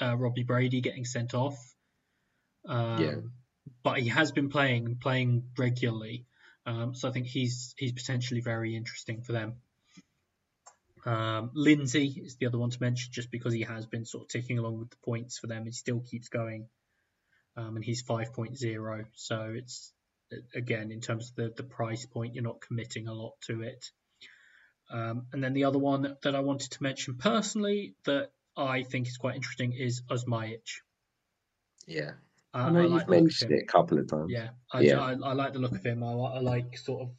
uh, Robbie Brady getting sent off. Um, Yeah. But he has been playing and playing regularly, um, so I think he's he's potentially very interesting for them. Um, Lindsay is the other one to mention, just because he has been sort of ticking along with the points for them. He still keeps going, um, and he's 5.0. So it's again in terms of the the price point, you're not committing a lot to it. Um, and then the other one that I wanted to mention personally that I think is quite interesting is Osmajic. Yeah, Uh, I know you've like the look mentioned him. it a couple of times. Yeah, I, Yeah. I, I like the look of him. I, I like sort of,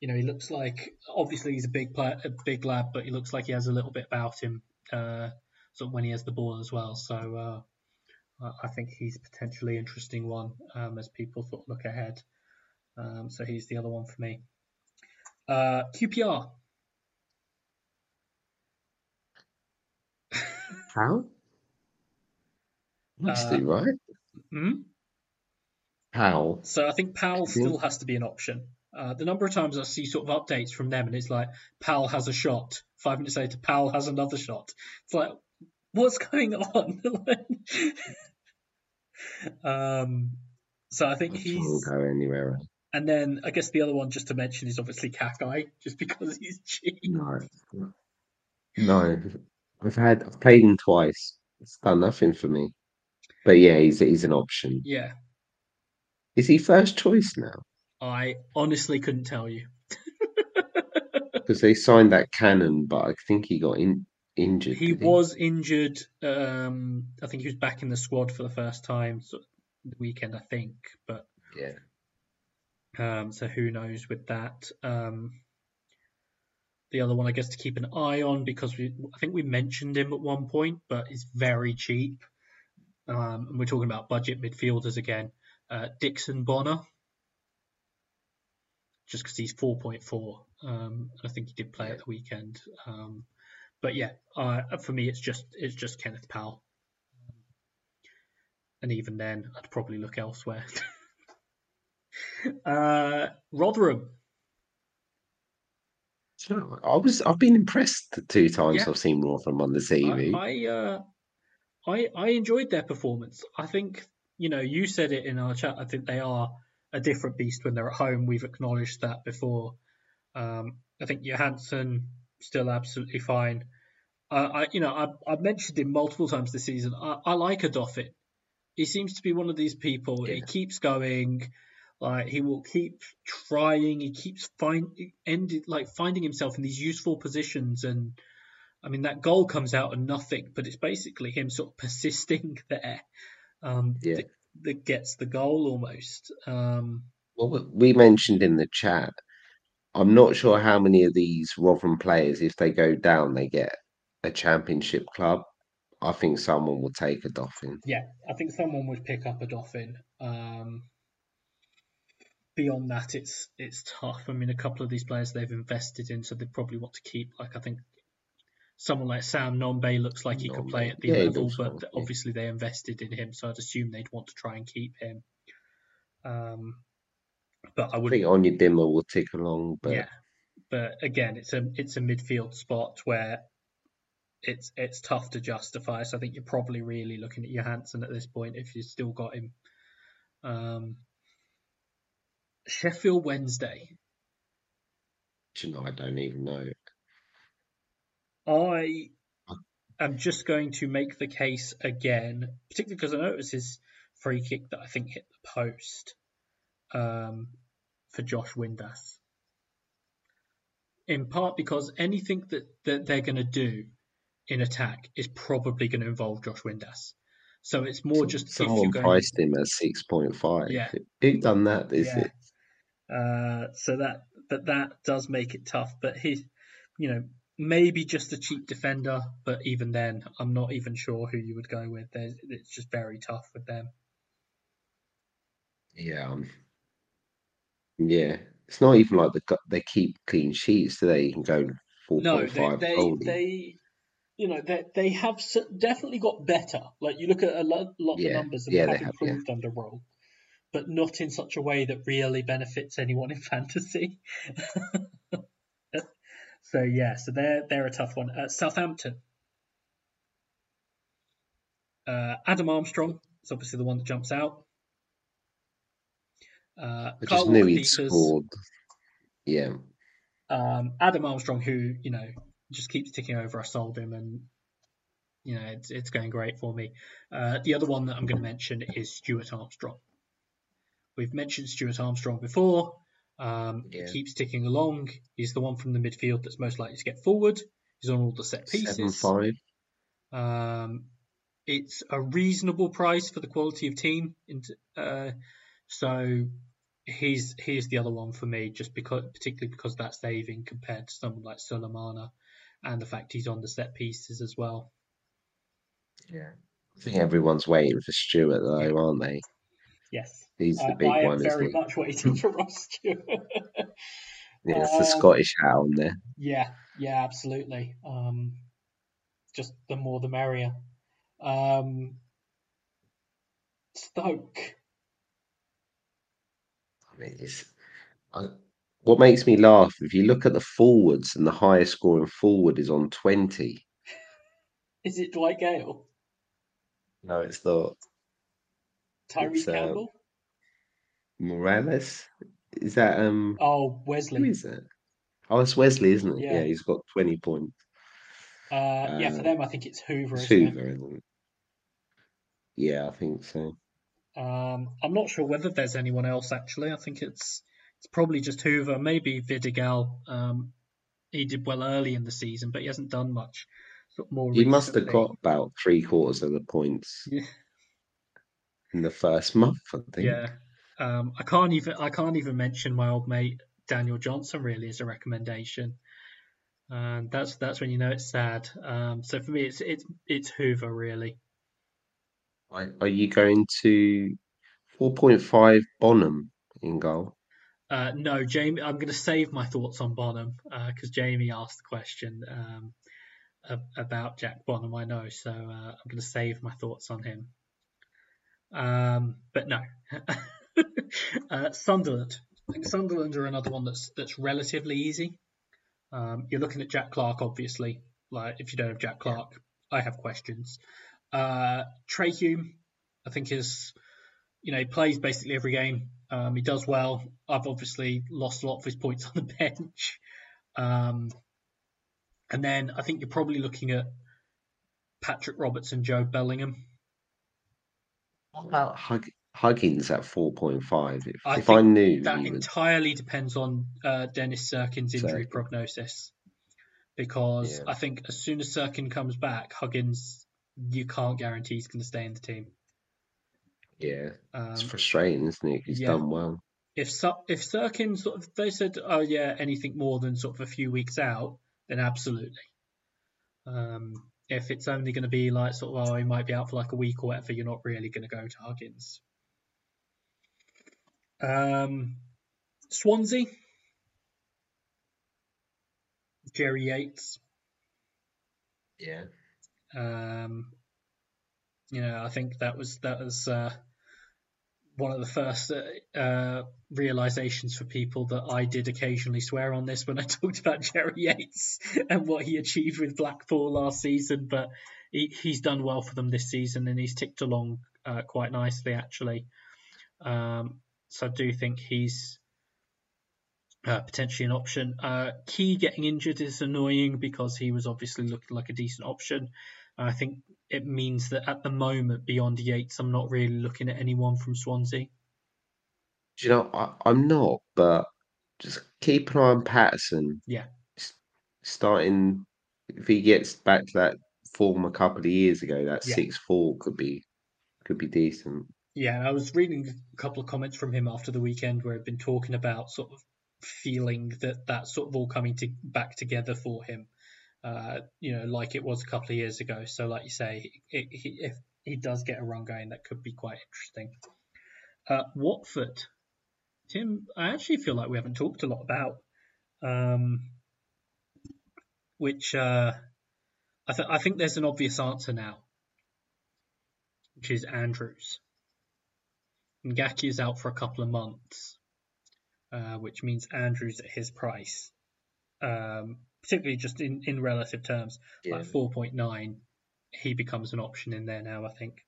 you know, he looks like obviously he's a big player, a big lad, but he looks like he has a little bit about him, uh, sort of when he has the ball as well. So uh, I- think he's potentially interesting one um, as people sort of look ahead. Um, so he's the other one for me. Uh, QPR. How? Must Uh, right. Hmm? How? So I think Paal Mhm. still has to be an option. Uh, the number of times I see sort of updates from them, and it's like Paal has a shot. Five minutes later, Paal has another shot. It's like, what's going on? (laughs) um, so I think Won't he's, go anywhere. else. and then I guess the other one just to mention is obviously Kakay, just (laughs) because he's cheap. No, no. I've had I've played him twice. It's done nothing for me. But yeah, he's he's an option. Yeah, Is he first choice now? I honestly couldn't tell you. (laughs) Because they signed that Cannon, but I think he got in, injured. He was injured. Um, I think he was back in the squad for the first time so, the weekend, I think, but. Yeah. Um, so who knows with that? Um, the other one, I guess, to keep an eye on because we, I think we mentioned him at one point, but he's very cheap. Um, and we're talking about budget midfielders again. Uh, Dixon Bonner, just because he's 4.4. Um, I think he did play at the weekend. Um, but yeah, uh, for me, it's just it's just Kenneth Paal. And even then, I'd probably look elsewhere. (laughs) uh, Rotherham. So I was I've been impressed the two times Yeah. I've seen Rotherham on the TV. I I, uh, I I enjoyed their performance. I think you know you said it in our chat. I think they are a different beast when they're at home. We've acknowledged that before. Um, I think Johansson still absolutely fine. Uh, I you know I I've mentioned him multiple times this season. I, I like a Doffin. He seems to be one of these people. He keeps going. Like he will keep trying. He keeps find ended like finding himself in these useful positions and. I mean, that goal comes out of nothing, but it's basically him sort of (laughs) persisting there um, Yeah. that, that gets the goal almost. Um, Well, we- we mentioned in the chat. I'm not sure how many of these Rotherham players, if they go down, they get a championship club. I think someone will take a Dolphin. yeah, I think someone would pick up a Dolphin. Um, beyond that, it's it's tough. I mean, a couple of these players they've invested in, so they probably want to keep. Like I think someone like Sam Nombe looks like he could play at the Yeah, level, but obviously they invested in him, so I'd assume they'd want to try and keep him. Um, but I I would think Onyedinma Dimmer will tick along, but yeah, but again, it's a it's a midfield spot where it's it's tough to justify. So I think you're probably really looking at Johansson at this point if you've still got him. Um, Sheffield Wednesday. You know, I don't even know. I am just going to make the case again, particularly because I was his free kick that I think hit the post um, for Josh Windass. In part because anything that, that they're going to do in attack is probably going to involve Josh Windass. So it's more just someone going... priced him at six point five. Yeah, who done that? Is yeah. it? Uh, so that, but that does make it tough. But he, you know, maybe just a cheap defender, but even then, I'm not even sure who you would go with. There's, it's just very tough with them. Yeah, um, yeah. It's not even like the, they keep clean sheets, do they? You can go four no, they, they, they, you know, they they have definitely got better. Like you look at a lot, lot yeah. of numbers and yeah, have improved have, yeah. under Röhl, but not in such a way that really benefits anyone (laughs) in fantasy. (laughs) So yeah, so they're they're a tough one. Uh, Southampton. Uh, Adam Armstrong is obviously the one that jumps out. Uh, I just knew he'd scored. Yeah. Um, Adam Armstrong, who you know just keeps ticking over. I sold him, and you know it's it's going great for me. Uh, the other one that I'm going to mention is Stuart Armstrong. We've mentioned Stuart Armstrong before. Um, yeah. Keeps ticking along. He's the one from the midfield that's most likely to get forward. He's on all the set pieces. Seven five. Um, it's a reasonable price for the quality of team. Uh, so he's he's the other one for me, just because particularly because that's saving compared to someone like Sulemana, and the fact he's on the set pieces as well. Yeah, I think everyone's waiting for Stewart though, yeah. aren't they? Yes. He's the big I one. I am very much waiting for Ross Stewart. (laughs) yeah, it's um, the Scottish hat on there. Yeah, yeah, absolutely. Um, just the more the merrier. Um, Stoke. It's, I, what makes me laugh if you look at the forwards and the highest scoring forward is on twenty. (laughs) Is it Dwight Gayle? No, it's not. Tyrese uh, Campbell. Moraes. Is that um? Oh, Wesley. Who is that? Oh, it's Wesley, isn't it? Yeah, yeah he's got twenty points. Uh, uh, yeah, for uh, them, I think it's Hoever, It's it? isn't it? Yeah, I think so. Um, I'm not sure whether there's anyone else actually. I think it's it's probably just Hoever, maybe Vidigal. Um, he did well early in the season, but he hasn't done much. Sort of more. He recently. must have got about three quarters of the points. Yeah. In the first month, I think. Yeah, um, I can't even I can't even mention my old mate Daniel Johnson really as a recommendation, and that's that's when you know it's sad. Um, so for me, it's it's it's Hoever really. Are you going to four point five Bonham in goal? Uh, no, Jamie. I'm going to save my thoughts on Bonham because uh, Jamie asked the question um, about Jack Bonham. I know, so uh, I'm going to save my thoughts on him. Um, but no. (laughs) uh, Sunderland. I think Sunderland are another one that's that's relatively easy. Um, you're looking at Jack Clarke, obviously. Like if you don't have Jack Clarke, yeah. I have questions. Uh, Trai Hume, I think is, you know, he plays basically every game. Um, he does well. I've obviously lost a lot of his points (laughs) on the bench. Um, and then I think you're probably looking at Patrick Roberts and Jobe Bellingham. What about Hug- Huggins at 4.5. If I, if I knew that entirely would... depends on uh, Dennis Cirkin's injury prognosis. Because yeah. I think as soon as Cirkin comes back, Huggins, you can't guarantee he's going to stay in the team. Yeah, um, it's frustrating, isn't it? He's yeah. done well. If if Cirkin sort of they said, oh yeah, anything more than sort of a few weeks out, then absolutely. Um, if it's only going to be like sort of, oh, he might be out for like a week or whatever, you're not really going to go to Huggins. Um, Swansea. Jerry Yates. Yeah. Um, you know, I think that was that was uh, one of the first uh, uh, realizations for people that I did occasionally swear on this when I (laughs) talked about Jerry Yates and what he achieved with Blackpool last season. But he, he's done well for them this season and he's ticked along uh, quite nicely, actually. Um, so I do think he's uh, potentially an option. Uh, Ki getting injured is annoying because he was obviously looking like a decent option. I think it means that at the moment, beyond Yates, I'm not really looking at anyone from Swansea. Do you know, I, I'm not, but just keep an eye on Paterson. Yeah. Starting, if he gets back to that form a couple of years ago, that Yeah. six four could be could be decent. Yeah, I was reading a couple of comments from him after the weekend where he'd been talking about sort of feeling that that's sort of all coming to, back together for him, uh, you know, like it was a couple of years ago. So, like you say, it, he, if he does get a run going, that could be quite interesting. Uh, Watford, Tim, I actually feel like we haven't talked a lot about, um, which uh, I, th- I think there's an obvious answer now, which is Andrews. Ngaki is out for a couple of months, uh, which means Andrews at his price, um, particularly just in, in relative terms, Yeah. like 4.9, he becomes an option in there now, I think.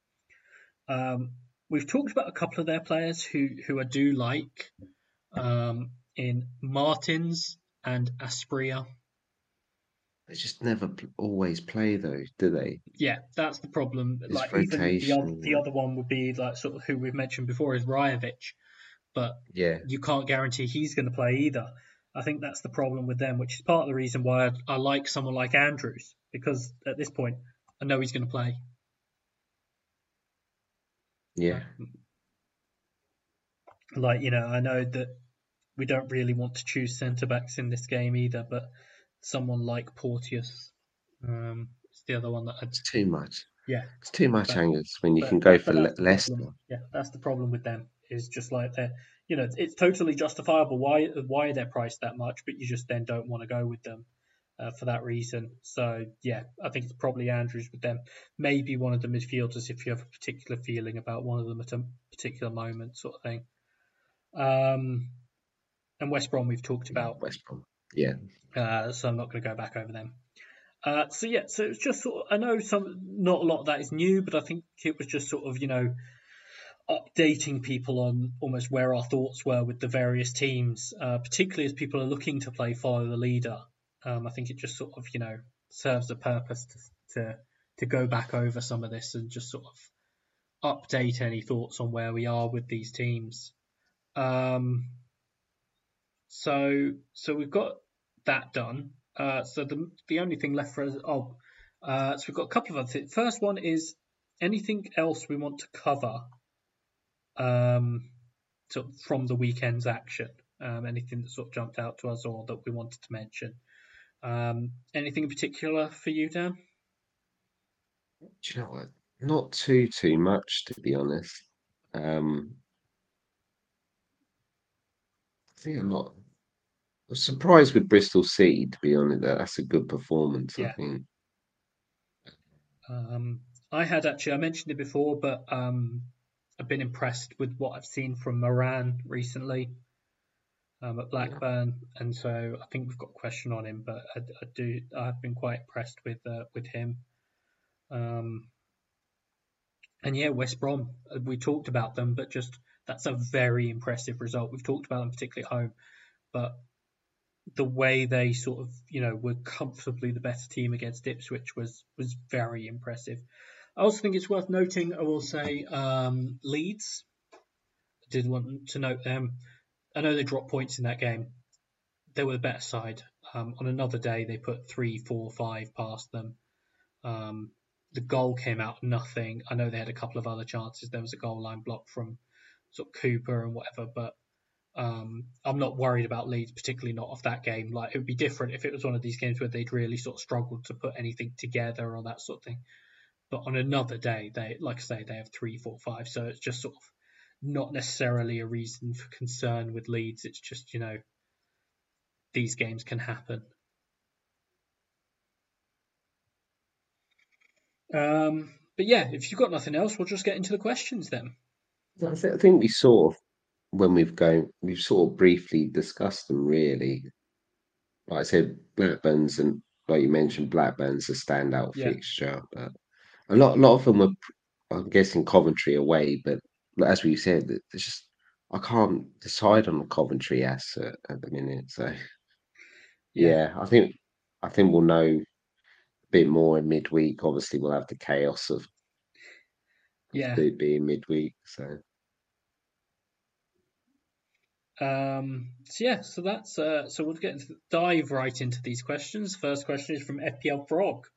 Um, we've talked about a couple of their players who, who I do like um, in Martins and Asprilla. They just never pl- always play though, do they? Yeah, that's the problem. It's like even the other, the other one would be like sort of who we've mentioned before is Rajovic, but Yeah. you can't guarantee he's going to play either. I think that's the problem with them, which is part of the reason why I, I like someone like Andrews because at this point I know he's going to play. Yeah. Like you know, I know that we don't really want to choose centre backs in this game either, but someone like Porteous um, is the other one that I'd It's too much. yeah. It's too much, But- Angus, when you But- can go for Le- that's the Leicester. Yeah, that's the problem with them. Is just like they're, you know, it's totally justifiable why why they're priced that much, but you just then don't want to go with them uh, for that reason. So yeah, I think it's probably Andrews with them. Maybe one of the midfielders if you have a particular feeling about one of them at a particular moment, sort of thing. Um, and West Brom we've talked about. West Brom. Yeah. Uh, so I'm not going to go back over them. Uh, so yeah, so it's just sort of, I know some not a lot of that is new, but I think it was just sort of you know updating people on almost where our thoughts were with the various teams, uh, particularly as people are looking to play follow the leader. Um, I think it just sort of you know serves a purpose to, to to go back over some of this and just sort of update any thoughts on where we are with these teams. Um, so so we've got that done. Uh, so the the only thing left for us, oh, uh, so we've got a couple of other things. First one is anything else we want to cover, um, sort of from the weekend's action. Um, anything that sort of jumped out to us or that we wanted to mention. Um, anything in particular for you, Dan? Do you know what? Not too too much to be honest. Um, I think I'm not. I was surprised with Bristol City to be honest. That that's a good performance. I think. Um, I had actually, I mentioned it before, but um, I've been impressed with what I've seen from Moran recently um, at Blackburn, and so I think we've got a question on him, but I, I do, I've been quite impressed with uh, with him. Um, and yeah, West Brom, uh, we talked about them, but just that's a very impressive result. We've talked about them particularly at home, but the way they sort of, you know, were comfortably the better team against Ipswich was was very impressive. I also think it's worth noting, I will say, um, Leeds. I did want to note them. I know they dropped points in that game. They were the better side. Um, on another day, they put three, four, five past them. Um, the goal came out nothing. I know they had a couple of other chances. There was a goal line block from sort of Cooper and whatever, but um, I'm not worried about Leeds, particularly not off that game. Like it would be different if it was one of these games where they'd really sort of struggled to put anything together or that sort of thing. But on another day, they, like I say, they have three, four, five. So it's just sort of not necessarily a reason for concern with Leeds. It's just you know these games can happen. Um, but yeah, if you've got nothing else, we'll just get into the questions then. I, think we sort of when we've gone, we've sort of briefly discussed them really. Like I said, Blackburn's and like you mentioned, Blackburn's a standout Yeah. fixture, but a lot, a lot of them are. I'm guessing Coventry away, but as we said, it's just I can't decide on the Coventry asset at the minute. So Yeah. yeah, I think I think we'll know a bit more in midweek. Obviously, we'll have the chaos of Yeah. it being midweek. So Um, so yeah, so that's uh, so we'll get dive right into these questions. First question is from FPL Frog.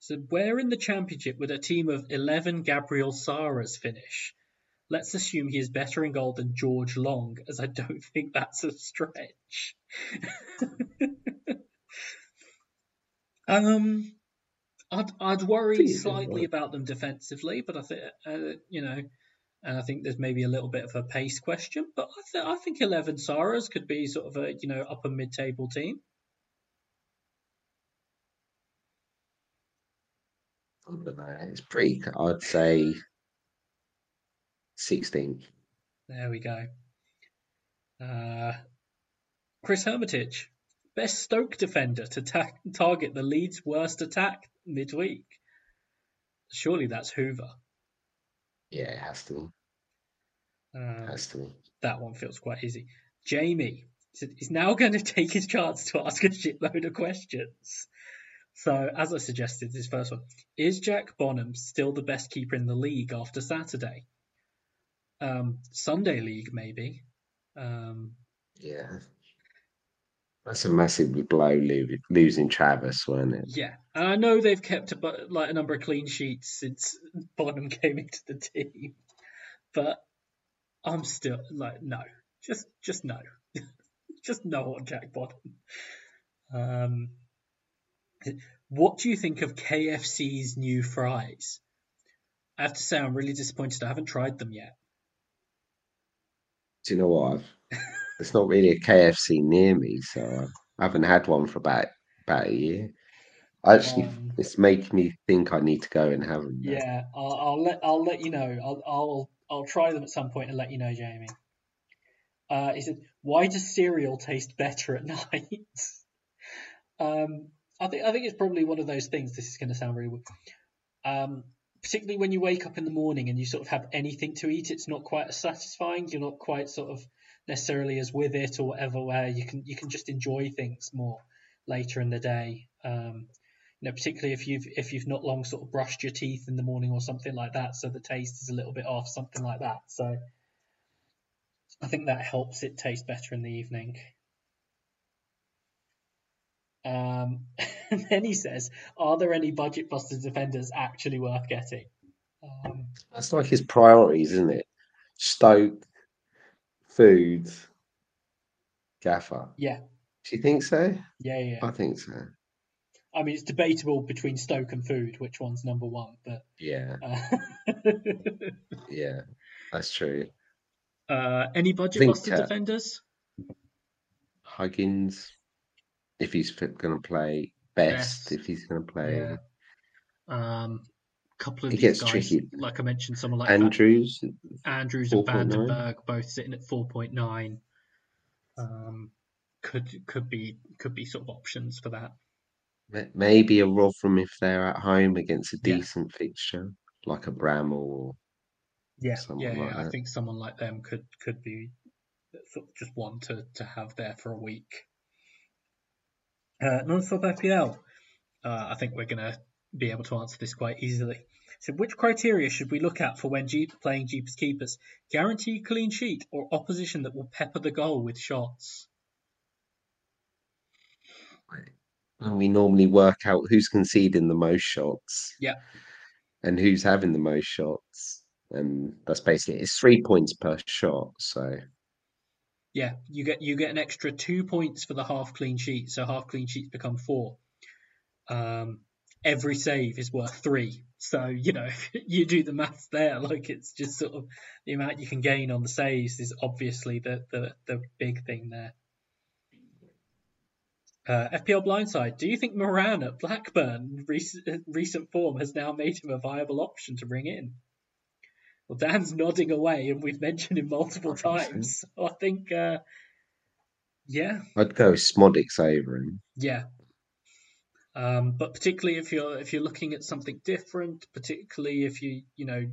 So where in the championship would a team of eleven Gabriel Saras finish? Let's assume he is better in goal than George Long, as I don't (laughs) think that's a stretch. (laughs) um, I'd I'd worry slightly about them defensively, but I think uh, you know, and I think there's maybe a little bit of a pace question. But I, th- I think eleven Saras could be sort of a you know upper mid-table team. I don't know. It's pretty. I'd say sixteenth. There we go. Uh, Chris Hermitage, best Stoke defender to ta- target the Leeds' worst attack midweek. Surely that's Hoever. Yeah, it has to. Be. Um, Has to. Be. that one feels quite easy. Jamie he's now going (laughs) to take his chance to ask a shitload of questions. So, as I suggested, this first one is Jack Bonham still the best keeper in the league after Saturday? Um, Sunday league, maybe. Um, Yeah. That's a massive blow losing Travers, wasn't it? yeah, and I know they've kept a, like a number of clean sheets since (laughs) Bonham came into the team, but I'm still like no, just just no, (laughs) just no on Jack Bonham. Um, what do you think of KFC's new fries? I have to say I'm really disappointed. I haven't tried them yet. Do you know what? (laughs) I've, it's not really a KFC near me, so I haven't had one for about about a year. Actually, Um, it's making me think I need to go and have them. Yeah, I'll, I'll let I'll let you know. I'll I'll I'll try them at some point and let you know, Jamie. Uh, he said, "Why does cereal taste better at (laughs) night?" um, I think I think it's probably one of those things. This is going to sound really weird. Um, particularly when you wake up in the morning and you sort of have anything to eat, it's not quite as satisfying. You're not quite sort of necessarily as with it or whatever. Where you can you can just enjoy things more later in the day. Um, you know, particularly if you've if you've not long sort of brushed your teeth in the morning or something like that, so the taste is a little bit off, something like that. So I think that helps it taste better in the evening. Um, (laughs) and then he says, "Are there any budget buster defenders actually worth getting?" Um, That's like his priorities, isn't it? Stoke, food, Gaffr. yeah, Do you think so? yeah, yeah. I think so. I mean, it's debatable between Stoke and Food which one's number one, but Yeah, uh, (laughs) yeah, that's true. uh, any budget buster uh, defenders? Huggins, if he's going to play, best Best, if he's going to play. Yeah. Um, couple of It these gets guys, tricky. like I mentioned, someone like Andrews, Andrews and 4.9. Vandenberg both sitting at four point nine. Um, could could be could be sort of options for that. maybe a Rotherham if they're at home against a Yeah. decent fixture, like a Bramall or Yeah, Someone yeah, like yeah. I think someone like them could could be sort of just one to to have there for a week. Uh, non-stop FPL. Uh, I think we're gonna be able to answer this quite easily. So, which criteria should we look at for when Jeep playing Jeepers keepers? Guaranteed clean sheet or opposition that will pepper the goal with shots? And we normally work out who's conceding the most shots Yeah, and who's having the most shots. And that's basically it's three points per shot. So yeah. You get you get an extra two points for the half clean sheet, so half clean sheets become four. Um, every save is worth three. So you know (laughs) you do the maths there. Like it's just sort of the amount you can gain on the saves is obviously the the, the big thing there. Uh, FPL blindside. Do you think Moran at Blackburn recent, recent form has now made him a viable option to bring in? Well, Dan's nodding away, and we've mentioned him multiple times. (laughs) So I think, uh, yeah, I'd go Szmodics over him. yeah. Um, but particularly if you're if you're looking at something different, particularly if you you know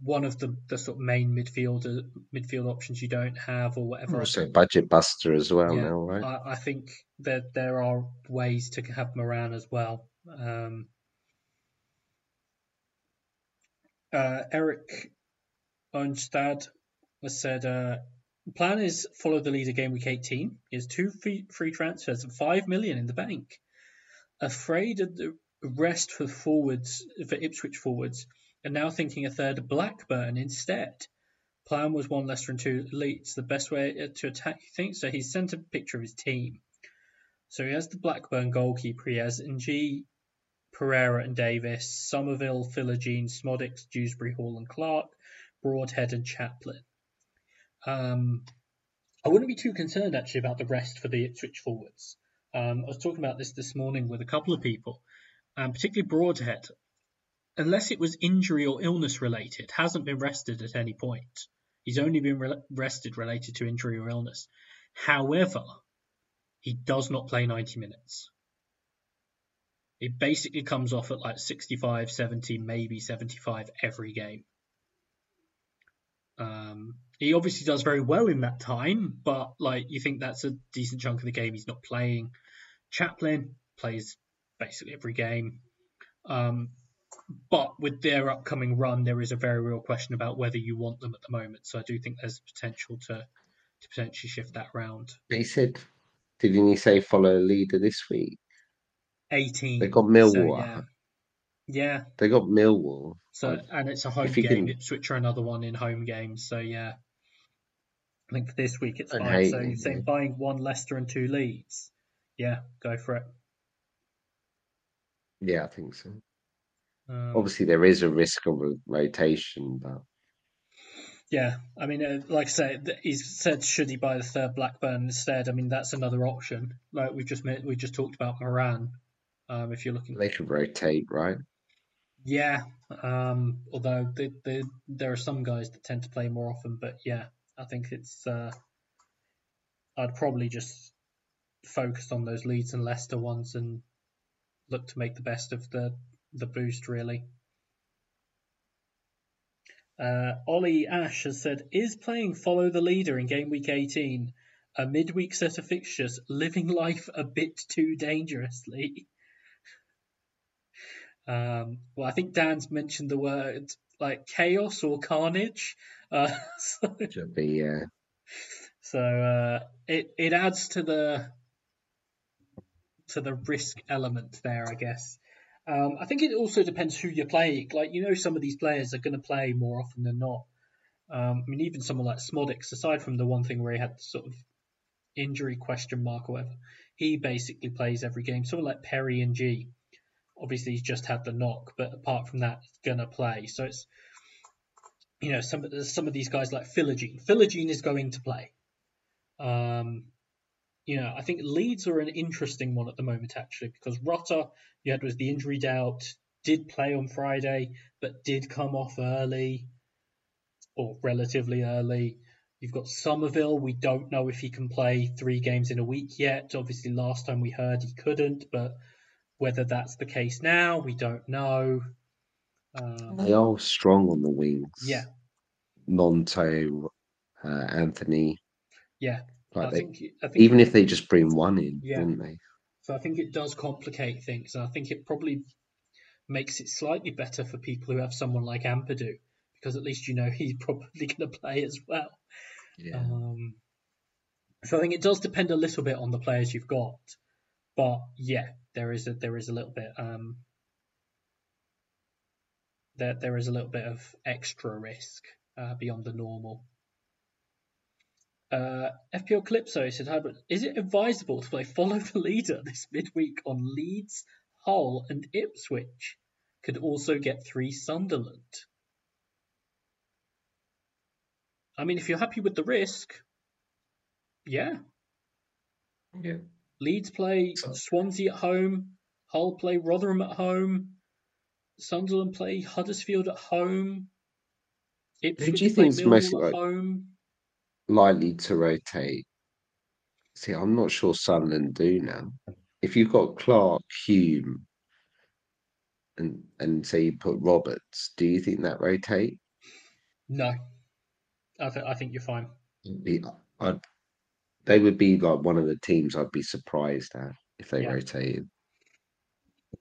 one of the, the sort of main midfielder midfield options you don't have or whatever. Also budget buster as well Yeah, now, right? I, I think that there are ways to have Moran as well. Um, uh, Eric Onstad has said, uh, plan is follow the leader game week 18. Is two free, free transfers and 5 million in the bank. Afraid of the rest for forwards, for Ipswich forwards, and now thinking a third Blackburn instead. Plan was one Leicester and two Leeds. The best way to attack, you think? So he's sent a picture of his team. So he has the Blackburn goalkeeper. He has Ng, Pereira and Davis, Summerville, Philogene, Szmodics, Dewsbury Hall and Clarke, Broadhead and Chaplin. Um, I wouldn't be too concerned actually about the rest for the Ipswich forwards. Um, I was talking about this this morning with a couple of people, um, particularly Broadhead. Unless it was injury or illness related, hasn't been rested at any point. He's only been re- rested related to injury or illness. However, he does not play 90 minutes. It basically comes off at like 65, 70, maybe 75 every game. Um, he obviously does very well in that time, but like you think that's a decent chunk of the game he's not playing. Chaplin plays basically every game. Um, but with their upcoming run, there is a very real question about whether you want them at the moment. So I do think there's potential to to potentially shift that round. He said, didn't he say follow the leader this week? 18. They got So, Millwall. yeah. Yeah. They got Millwall. So and it's a home game. can- Ipswich are another one in home games. So yeah. I think for this week it's fine. So you're saying buying one Leicester and two Leeds. Yeah, go for it. Yeah, I think so. Um, Obviously, there is a risk of a rotation, but Yeah, I mean, uh, like I say, he's said should he buy the third Blackburn instead? I mean, that's another option. Like we just met, we just talked about Moran. Um, if you're looking, they could rotate, right? yeah. Um, although the, the, there are some guys that tend to play more often, but yeah, I think it's. Uh, I'd probably just focus on those Leeds and Leicester ones and look to make the best of the the boost really. Uh, Ollie Ash has said, "Is playing follow the leader in game week 18 a midweek set of fixtures living life a bit too dangerously?" (laughs) Um, well, I think Dan's mentioned the word like chaos or carnage. (laughs) Uh, so Should be, uh, so uh, it it adds to the to the risk element there, I guess. Um, I think it also depends who you're playing. Like you know, some of these players are going to play more often than not. Um, I mean, even someone like Szmodics, aside from the one thing where he had sort of injury question mark or whatever, he basically plays every game. Someone like Perry Ng, obviously he's just had the knock, but apart from that, he's gonna play. So it's you know some some of these guys like Philogene. Philogene is going to play. Um, you know, I think Leeds are an interesting one at the moment actually because Rutter, you had was the injury doubt, did play on Friday, but did come off early or relatively early. You've got Summerville. We don't know if he can play three games in a week yet. Obviously, last time we heard he couldn't, but whether that's the case now, we don't know. Um, they are strong on the wings. yeah, Gnonto, uh, Anthony. yeah. Like I they, think I think even if they just bring one in, Yeah. wouldn't they? So I think it does complicate things. And I think it probably makes it slightly better for people who have someone like Ampadu, because at least you know (laughs) he's probably going to play as well. Yeah. Um, so I think it does depend a little bit on the players you've got, but yeah, there is a there is a little bit um, there there is a little bit of extra risk uh, beyond the normal. Uh, FPL Calypso said, "Hi, but is it advisable to play follow the leader this midweek on Leeds, Hull, and Ipswich? Could also get three Sunderland. I mean, if you're happy with the risk, yeah. yeah. Leeds play Swansea at home, Hull play Rotherham at home, Sunderland play Huddersfield at home. Ipswich Who do you think think's most like likely to rotate? See, I'm not sure Sunderland do now. If you've got Clarke, Hume, and and say you put Roberts, do you think that rotate? No, I, th- I think you're fine. I'd, they would be like one of the teams I'd be surprised at if they Yeah. rotated.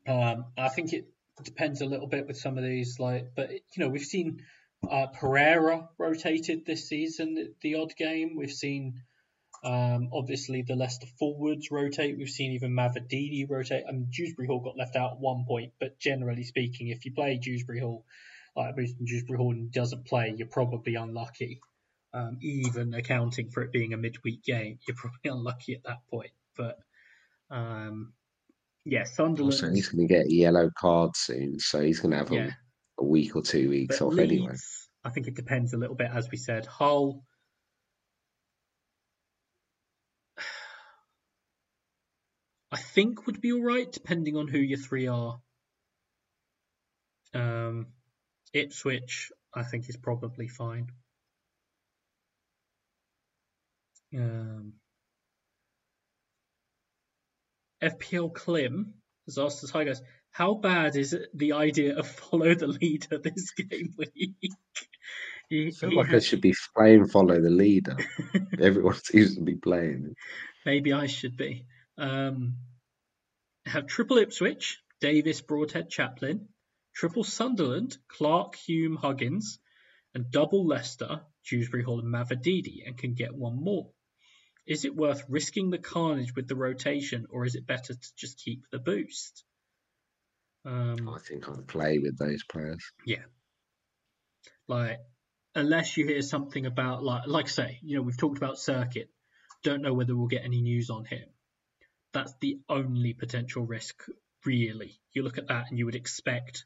Um, I think it depends a little bit with some of these, like, but you know, we've seen uh, Pereira rotated this season, the odd game. We've seen um, obviously the Leicester forwards rotate. We've seen even Mavididi rotate. I mean, Dewsbury Hall got left out at one point, but generally speaking, if you play Dewsbury Hall, like Dewsbury Hall doesn't play, you're probably unlucky. Um, even accounting for it being a midweek game, you're probably (laughs) unlucky at that point. But um, yeah, Sunderland. Also, he's going to get a yellow card soon, so he's going to have yeah, a, a week or two weeks but off Leeds, anyway. I think it depends a little bit, as we said. Hull. (sighs) I think would be all right, depending on who your three are. Um, Ipswich, I think, is probably fine. Um, FPL Klim has asked us, hi guys, how bad is the idea of follow the leader this game week? (laughs) He- I feel like I should be playing follow the leader. (laughs) Everyone seems to be playing. Maybe I should be. Um, have triple Ipswich, Davis, Broadhead, Chaplin, triple Sunderland, Clarke, Hume, Huggins, and double Leicester, Dewsbury Hall, and Mavididi, and can get one more. Is it worth risking the carnage with the rotation, or is it better to just keep the boost? Um, I think I'd play with those players. Yeah. Like, unless you hear something about, like, like I say, you know, we've talked about Circuit. Don't know whether we'll get any news on him. That's the only potential risk, really. You look at that and you would expect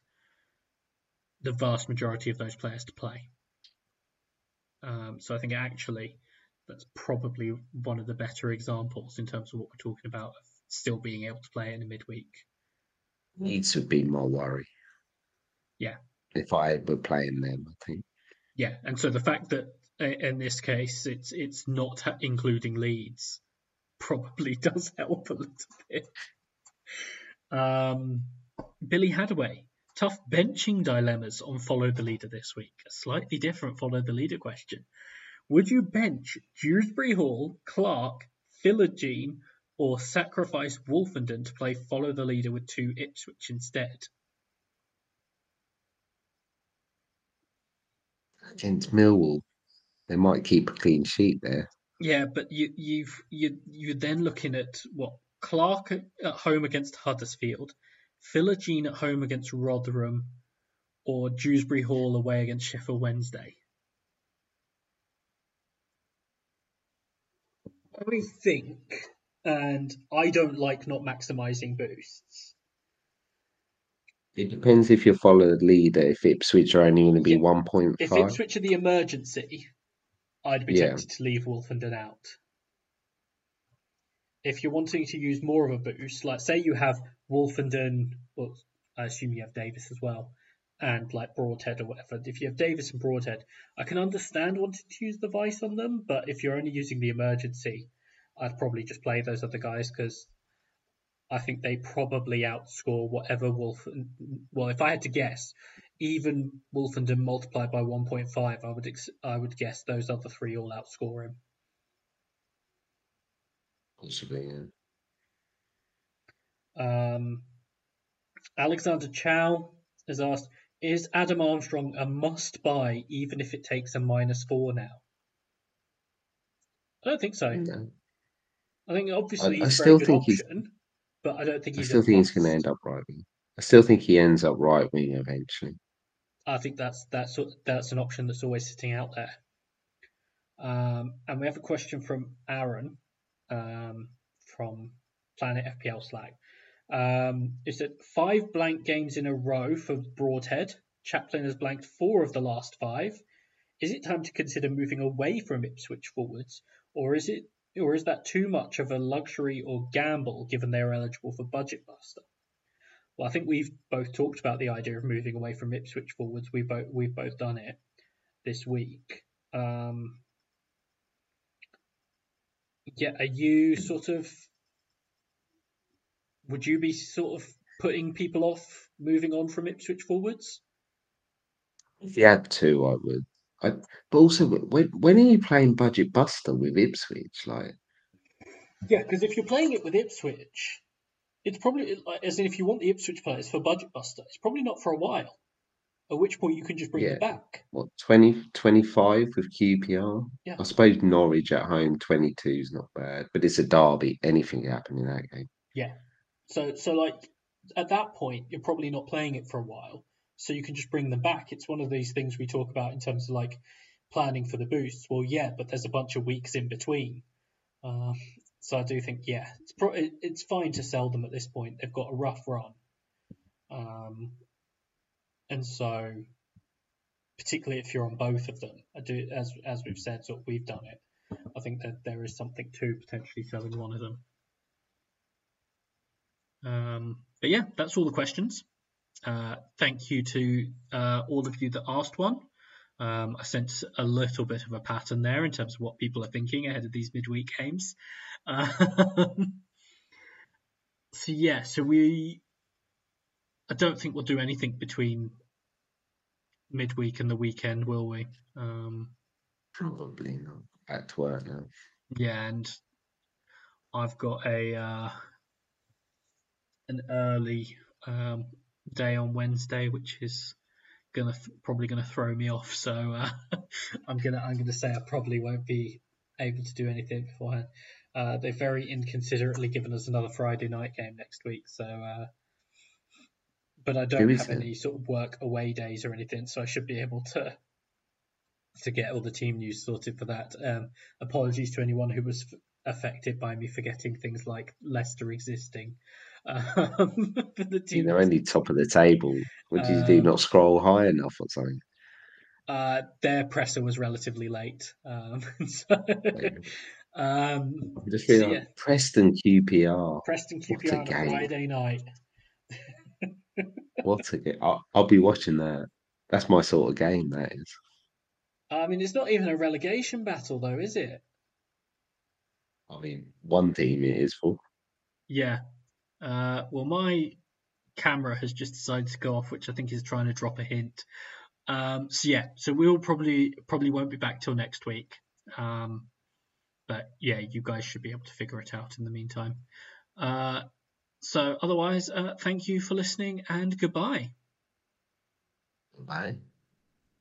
the vast majority of those players to play. Um, so I think actually that's probably one of the better examples in terms of what we're talking about of still being able to play in a midweek. Leeds would be my worry. Yeah. If I were playing them, I think. Yeah, and so the fact that uh, in this case it's it's not including Leeds probably (laughs) does help a little bit. Um, Billy Hadaway, tough benching dilemmas on follow the leader this week. A slightly different follow the leader question. Would you bench Dewsbury Hall, Clarke, Philogene, or sacrifice Woolfenden to play follow the leader with two Ipswich instead? Against Millwall, they might keep a clean sheet there. Yeah, but you you've you you're then looking at what Clarke at, home against Huddersfield, Philogene at home against Rotherham, or Dewsbury Hall away against Sheffield Wednesday. I think, and I don't like not maximising boosts. It depends if you follow the leader. If Ipswich are only going to be Yeah. one point If five, Ipswich are the emergency, I'd be Yeah. tempted to leave Woolfenden out. If you're wanting to use more of a boost, like say you have Woolfenden, well, I assume you have Davis as well, and like Broadhead or whatever. If you have Davis and Broadhead, I can understand wanting to use the Vice on them, but if you're only using the emergency, I'd probably just play those other guys because I think they probably outscore whatever Wolf. Well, if I had to guess, even Woolfenden multiplied by 1.5, I would ex- I would guess those other three all outscore him. possibly. Yeah. Um, Alexander Chow has asked, "Is Adam Armstrong a must-buy even if it takes a minus four now?" I don't think so. No. I think obviously I he's a still think he's- but I don't think he's. I still think he's going to end up right wing. I still think he ends up right wing eventually. I think that's that's that's an option that's always sitting out there. Um, and we have a question from Aaron um, from Planet FPL Slack. Um, is that five blank games in a row for Broadhead? Chaplin has blanked four of the last five. Is it time to consider moving away from Ipswich forwards, or is it or is that too much of a luxury or gamble given they are eligible for Budget Buster? Well, I think we've both talked about the idea of moving away from Ipswich forwards. We both we've both done it. this week. Um, yeah, are you sort of? Would you be sort of putting people off moving on from Ipswich forwards? If you had to, I would. I, but also, when when are you playing Budget Buster with Ipswich? Like, Yeah, because if you're playing it with Ipswich, it's probably as in if you want the Ipswich players for Budget Buster, it's probably not for a while. At which point you can just bring Yeah. them back. what 20, 25 with QPR? Yeah. I suppose Norwich at home, 22 is not bad, but it's a derby. Anything can happen in that game. Yeah. So so like at that point you're probably not playing it for a while. So you can just bring them back. It's one of these things we talk about in terms of like planning for the boosts. Well, yeah, but there's a bunch of weeks in between. Uh, so I do think yeah, it's pro- it's fine to sell them at this point. They've got a rough run. Um, and so particularly if you're on both of them, I do as as we've said, sort of we've done it. I think that there is something to potentially selling one of them. Um, but yeah, that's all the questions. Uh, thank you to uh, all of you that asked one. Um, I sense a little bit of a pattern there in terms of what people are thinking ahead of these midweek games. Um, (laughs) so yeah, so we. I don't think we'll do anything between midweek and the weekend, will we? Um, Probably not. At work now. Yeah, and I've got a uh, an early um, day on Wednesday, which is gonna probably gonna throw me off. So uh, (laughs) I'm gonna I'm gonna say I probably won't be able to do anything beforehand. Uh, they've very inconsiderately given us another Friday night game next week, so uh, but I don't have it? any sort of work away days or anything, so I should be able to to get all the team news sorted for that. Um, apologies to anyone who was f- affected by me forgetting things like Leicester existing. Um, (laughs) the team news. only top of the table. What did you do? Um, Not scroll high enough or something? Uh, their presser was relatively late. Um, (laughs) so, um, just so like yeah, Preston QPR. Preston What QPR on a game. Friday night. What a game. I'll, I'll be watching that. That's my sort of game, that is. I mean, it's not even a relegation battle, though, is it? I mean, one team it is for. Yeah. Uh, well, my camera has just decided to go off, which I think is trying to drop a hint. Um, so yeah, so we'll probably probably won't be back till next week. Um, but yeah, you guys should be able to figure it out in the meantime. Uh, so otherwise, uh, thank you for listening and goodbye. Bye.